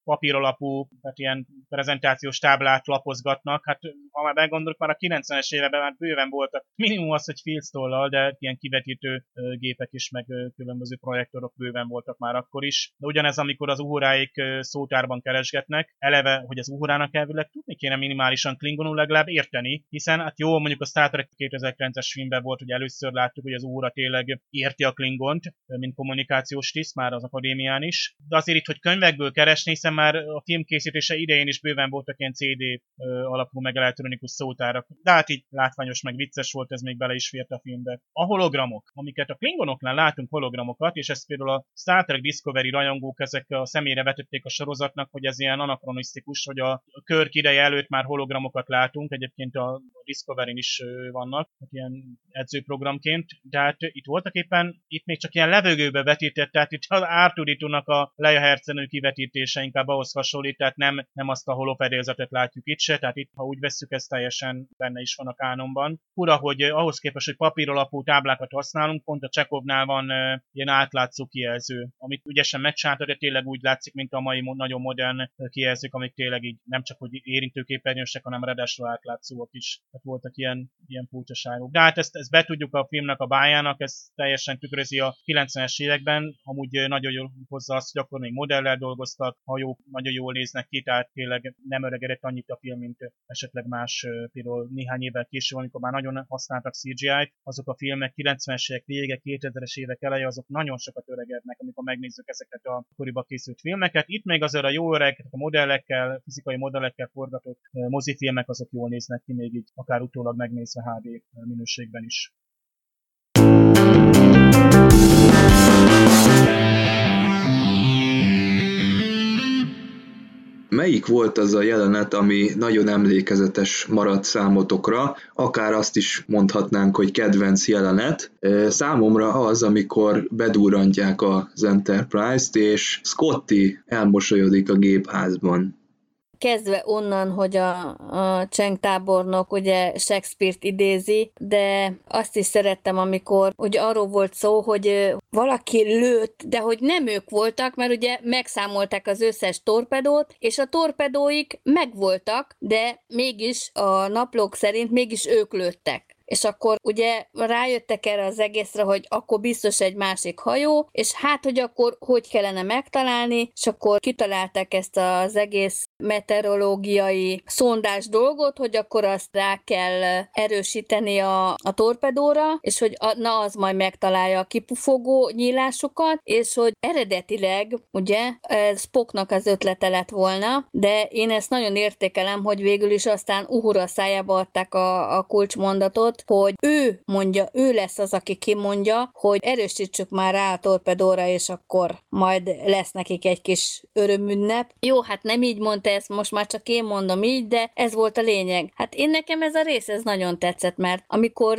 B: papíralapú, tehát ilyen prezentációs táblát lapozgatnak. Hát ha már meggondolok, már a 90-es években már bőven voltak. Minimum az, hogy filztollal, de ilyen kivetítő gépek is, meg különböző projektorok bőven voltak már akkor is. De ugyanez, amikor az uhuráik szótárban keresgetnek, eleve, hogy az uhurának elvileg tudni kéne minimálisan klingonul legalább érteni, hiszen hát jó, mondjuk a Star Trek 2009-es filmben volt, hogy először láttuk, hogy az uhura tényleg érti a klingont, mint kommunikációs tiszt, már az akadémián is. De azért itt, hogy könyvekből keresni, hiszen már a film készítése idején is bőven voltak ilyen CD alapú meg elektronikus szótárak. De hát így látványos meg vicces volt, ez még bele is fért a filmbe. A hologramok, amiket a Klingonoknál látunk hologramokat, és ezt például a Star Trek Discovery rajongók ezek a személyre vetették a sorozatnak, hogy ez ilyen anakronisztikus, hogy a Körk ideje előtt már hologramokat látunk, egyébként a Discovery-n is vannak, ilyen edzőprogramként, de hát itt voltak éppen, itt még csak ilyen levegőbe vetített, tehát itt az Artuditu-nak a Leia Hercenő kivetítése inkább ahhoz hasonlít, tehát nem, nem azt a holofedélzetet látjuk itt se, tehát itt, ha úgy vesszük, ez teljesen benne is van a kánonban. Fura, hogy eh, ahhoz képest, hogy papíralapú táblákat használunk, pont a Csekovnál van e, ilyen átlátszó kijelző, amit ügyesen megcsinálta, de tényleg úgy látszik, mint a mai nagyon modern eh, kijelzők, amik tényleg így nem csak hogy érintőképernyősek, hanem redesről átlátszóak is. Tehát voltak ilyen, ilyen furcsaságok. De hát ezt, ezt betudjuk a filmnek a bájának, ez teljesen tükrözi a 90-es években, amúgy nagyon jól hozza azt, hogy akkor még modellel dolgoztak, hajók nagyon jól néznek ki, tehát tényleg nem öregedett annyit a film, mint esetleg más, például néhány évvel később, amikor már nagyon használtak CGI-t, azok a filmek 90-es évek vége, 2000-es évek eleje, azok nagyon sokat öregednek, amikor megnézzük ezeket a koriba készült filmeket. Itt még azért a jó öreg, a modellekkel, fizikai modellekkel forgatott mozifilmek, azok jól néznek ki, még így akár utólag megnézve HD minőségben is.
A: Melyik volt az a jelenet, ami nagyon emlékezetes maradt számotokra, akár azt is mondhatnánk, hogy kedvenc jelenet. Számomra az, amikor bedurrantják az Enterprise-t, és Scotty elmosolyodik a gépházban
I: kezdve onnan, hogy a, a Cseng tábornok ugye Shakespeare-t idézi, de azt is szerettem, amikor ugye arról volt szó, hogy valaki lőtt, de hogy nem ők voltak, mert ugye megszámolták az összes torpedót, és a torpedóik megvoltak, de mégis a naplók szerint mégis ők lőttek és akkor ugye rájöttek erre az egészre, hogy akkor biztos egy másik hajó, és hát, hogy akkor hogy kellene megtalálni, és akkor kitalálták ezt az egész meteorológiai szondás dolgot, hogy akkor azt rá kell erősíteni a, a torpedóra, és hogy a, na az majd megtalálja a kipufogó nyílásokat, és hogy eredetileg, ugye, ez Spocknak az ötlete lett volna, de én ezt nagyon értékelem, hogy végül is aztán Uhura szájába adták a, a kulcsmondatot, hogy ő mondja, ő lesz az, aki kimondja, hogy erősítsük már rá a torpedóra, és akkor majd lesz nekik egy kis örömünnep. Jó, hát nem így mondta ezt, most már csak én mondom így, de ez volt a lényeg. Hát én nekem ez a rész, ez nagyon tetszett, mert amikor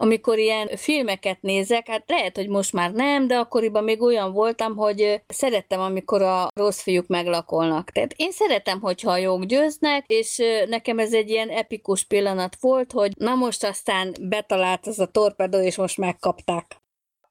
I: amikor ilyen filmeket nézek, hát lehet, hogy most már nem, de akkoriban még olyan voltam, hogy szerettem, amikor a rossz fiúk meglakolnak. Tehát én szeretem, hogyha a jók győznek, és nekem ez egy ilyen epikus pillanat volt, hogy na most aztán betalált ez a torpedó, és most megkapták.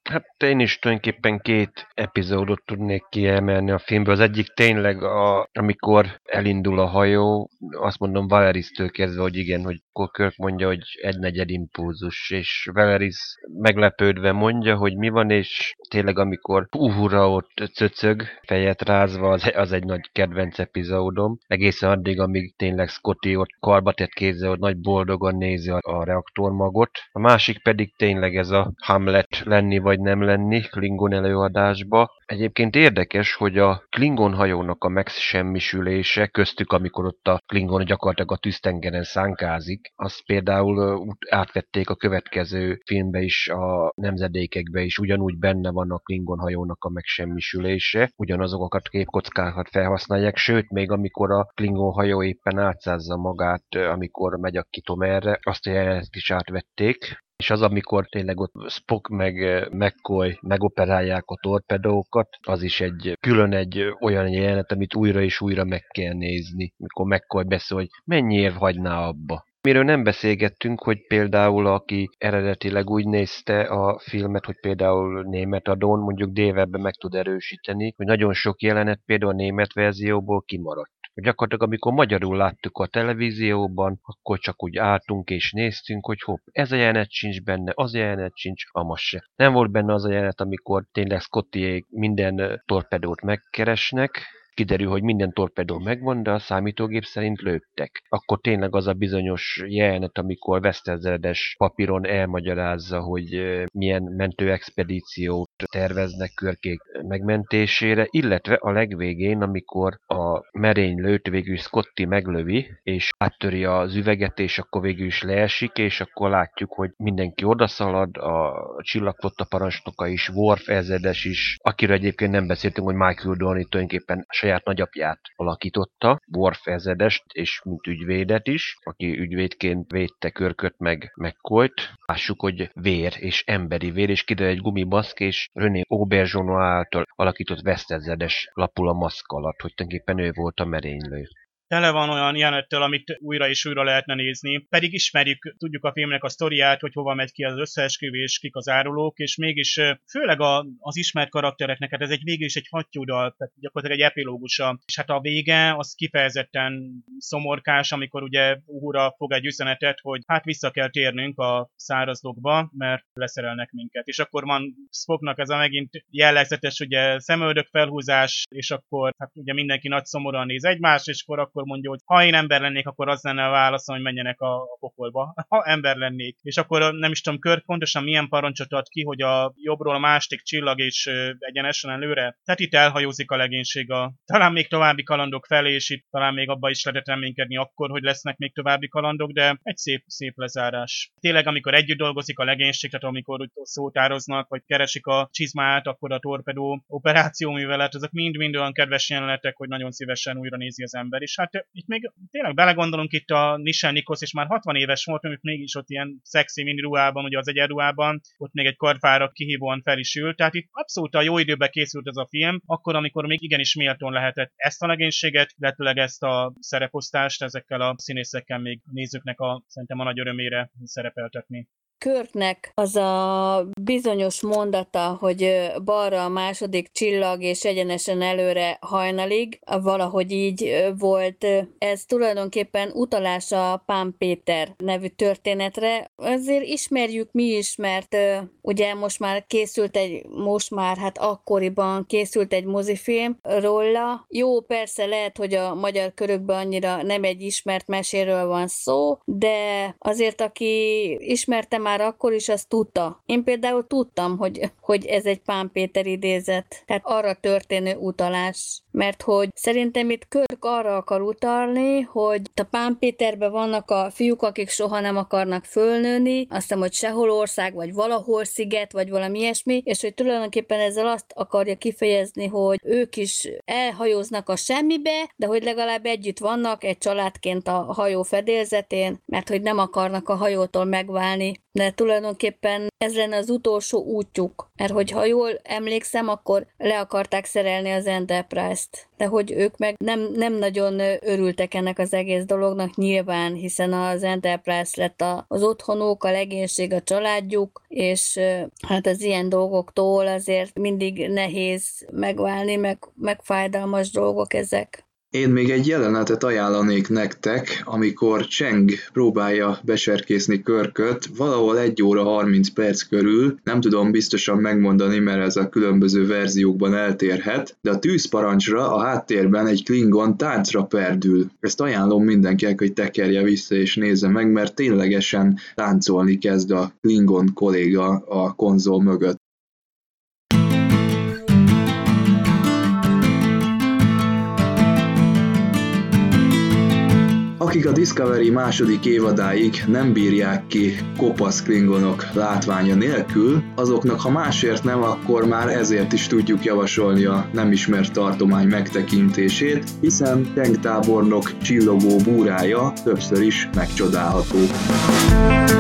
H: Hát én is tulajdonképpen két epizódot tudnék kiemelni a filmből. Az egyik tényleg, a, amikor elindul a hajó, azt mondom Valeris-től kezdve, hogy igen, hogy Kirk mondja, hogy egy negyed impulzus, és Valeris meglepődve mondja, hogy mi van, és tényleg amikor Uhura ott cöcög, fejet rázva, az, az egy nagy kedvenc epizódom. Egészen addig, amíg tényleg Scotty ott karba tett kézzel, hogy nagy boldogan nézi a, a reaktormagot. A másik pedig tényleg ez a Hamlet lenni vagy nem lenni Klingon előadásba. Egyébként érdekes, hogy a Klingon hajónak a megsemmisülése köztük, amikor ott a Klingon gyakorlatilag a tűztengeren szánkázik, azt például átvették a következő filmbe is, a nemzedékekbe is, ugyanúgy benne van a Klingon hajónak a megsemmisülése, ugyanazokat a képkockákat felhasználják, sőt, még amikor a Klingon hajó éppen átszázza magát, amikor megy a Kitomerre, azt a jelenet is átvették, és az, amikor tényleg ott Spock meg McCoy megoperálják a torpedókat, az is egy külön egy olyan jelenet, amit újra és újra meg kell nézni, mikor McCoy beszél, hogy mennyiért hagyná abba. Miről nem beszélgettünk, hogy például aki eredetileg úgy nézte a filmet, hogy például német adón, mondjuk dévebben meg tud erősíteni, hogy nagyon sok jelenet például a német verzióból kimaradt gyakorlatilag amikor magyarul láttuk a televízióban, akkor csak úgy álltunk és néztünk, hogy hopp, ez a jelenet sincs benne, az a jelenet sincs, amaz se. Nem volt benne az a jelenet, amikor tényleg Scotty minden torpedót megkeresnek, kiderül, hogy minden torpedó megvan, de a számítógép szerint lőttek. Akkor tényleg az a bizonyos jelenet, amikor Westerzeredes papíron elmagyarázza, hogy milyen mentőexpedíciót terveznek körkék megmentésére, illetve a legvégén, amikor a merénylőt végül Scotty meglövi, és áttöri az üveget, és akkor végül is leesik, és akkor látjuk, hogy mindenki odaszalad, a csillagflotta parancsnoka is, Worf ezredes is, akiről egyébként nem beszéltünk, hogy Michael Dorney tulajdonképpen saját nagyapját alakította, Worf ezredest és mint ügyvédet is, aki ügyvédként védte Körköt meg McCoy-t. Lássuk, hogy vér és emberi vér, és kiderül egy gumibaszk, és René Aubergeono által alakított Vesztezedes lapul a maszk alatt, hogy tulajdonképpen ő volt a merénylő
B: tele van olyan jelenettel, amit újra és újra lehetne nézni. Pedig ismerjük, tudjuk a filmnek a sztoriát, hogy hova megy ki az összeesküvés, kik az árulók, és mégis főleg a, az ismert karaktereknek, hát ez egy végül is egy hattyúdal, tehát gyakorlatilag egy epilógusa. És hát a vége az kifejezetten szomorkás, amikor ugye Uhura fog egy üzenetet, hogy hát vissza kell térnünk a szárazlokba, mert leszerelnek minket. És akkor van Spocknak ez a megint jellegzetes ugye szemöldök felhúzás, és akkor hát ugye mindenki nagy szomorúan néz egymást, és akkor mondja, hogy ha én ember lennék, akkor az lenne a válaszom, hogy menjenek a, a pokolba, ha ember lennék. És akkor nem is tudom, Körk pontosan milyen parancsot ad ki, hogy a jobbról a másik csillag és egyenesen előre. Tehát itt elhajózik a legénység a talán még további kalandok felé, és itt talán még abba is lehet reménykedni akkor, hogy lesznek még további kalandok, de egy szép, szép lezárás. Tényleg, amikor együtt dolgozik a legénység, tehát amikor úgy szótároznak, vagy keresik a csizmát, akkor a torpedó operáció művelet, ezek mind-mind olyan kedves jelenetek, hogy nagyon szívesen újra nézi az ember. És hát hát itt még tényleg belegondolunk itt a Nishan Nikos, és már 60 éves volt, amit mégis ott ilyen szexi mini ruhában, ugye az egyenruhában, ott még egy karfára kihívóan fel is ült, tehát itt abszolút a jó időben készült ez a film, akkor, amikor még igenis méltón lehetett ezt a legénységet, illetőleg ezt a szereposztást ezekkel a színészekkel még nézőknek a szerintem a nagy örömére szerepeltetni.
I: Körknek az a bizonyos mondata, hogy balra a második csillag és egyenesen előre hajnalig, valahogy így volt. Ez tulajdonképpen utalás a Pán Péter nevű történetre. Azért ismerjük mi is, mert ugye most már készült egy, most már hát akkoriban készült egy mozifilm róla. Jó, persze lehet, hogy a magyar körökben annyira nem egy ismert meséről van szó, de azért aki ismerte már akkor is azt tudta. Én például tudtam, hogy, hogy ez egy Pán Péter idézet, tehát arra történő utalás. Mert hogy szerintem itt Körk arra akar utalni, hogy a Pán Péterben vannak a fiúk, akik soha nem akarnak fölnőni, azt hiszem, hogy sehol ország, vagy valahol sziget, vagy valami ilyesmi, és hogy tulajdonképpen ezzel azt akarja kifejezni, hogy ők is elhajóznak a semmibe, de hogy legalább együtt vannak egy családként a hajó fedélzetén, mert hogy nem akarnak a hajótól megválni de tulajdonképpen ez lenne az utolsó útjuk, mert hogyha jól emlékszem, akkor le akarták szerelni az Enterprise-t, de hogy ők meg nem, nem nagyon örültek ennek az egész dolognak nyilván, hiszen az Enterprise lett a, az otthonuk, a legénység, a családjuk, és hát az ilyen dolgoktól azért mindig nehéz megválni, meg, meg fájdalmas dolgok ezek.
A: Én még egy jelenetet ajánlanék nektek, amikor Cheng próbálja beserkészni Körköt, valahol 1 óra 30 perc körül, nem tudom biztosan megmondani, mert ez a különböző verziókban eltérhet, de a tűzparancsra a háttérben egy Klingon táncra perdül. Ezt ajánlom mindenkinek, hogy tekerje vissza és nézze meg, mert ténylegesen táncolni kezd a Klingon kolléga a konzol mögött. Akik a Discovery második évadáig nem bírják ki kopasz klingonok látványa nélkül, azoknak ha másért nem, akkor már ezért is tudjuk javasolni a nem ismert tartomány megtekintését, hiszen Tank tábornok csillogó búrája többször is megcsodálható.
I: Olyas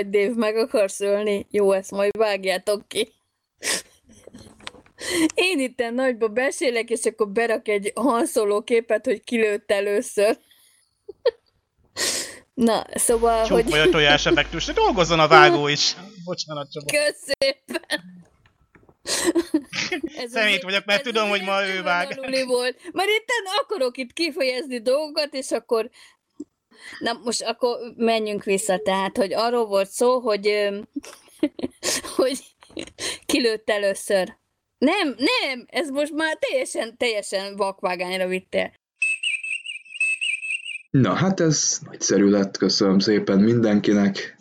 I: vagy, Dave, meg akarsz ölni? Jó, ezt majd vágjátok ki. Én itt nagyba beszélek, és akkor berak egy hanszoló képet, hogy kilőtt először. Na, szóval,
B: Csúk hogy... a tojás effektus, dolgozzon a vágó is. Bocsánat, Csaba.
I: Köszépen.
B: Szemét vagyok, mert tudom, hogy ma ő vág.
I: Volt. Mert itt akarok itt kifejezni dolgokat, és akkor Na most akkor menjünk vissza, tehát, hogy arról volt szó, hogy, hogy kilőtt először. Nem, nem, ez most már teljesen, teljesen vakvágányra vittél.
A: Na hát ez nagyszerű lett, köszönöm szépen mindenkinek.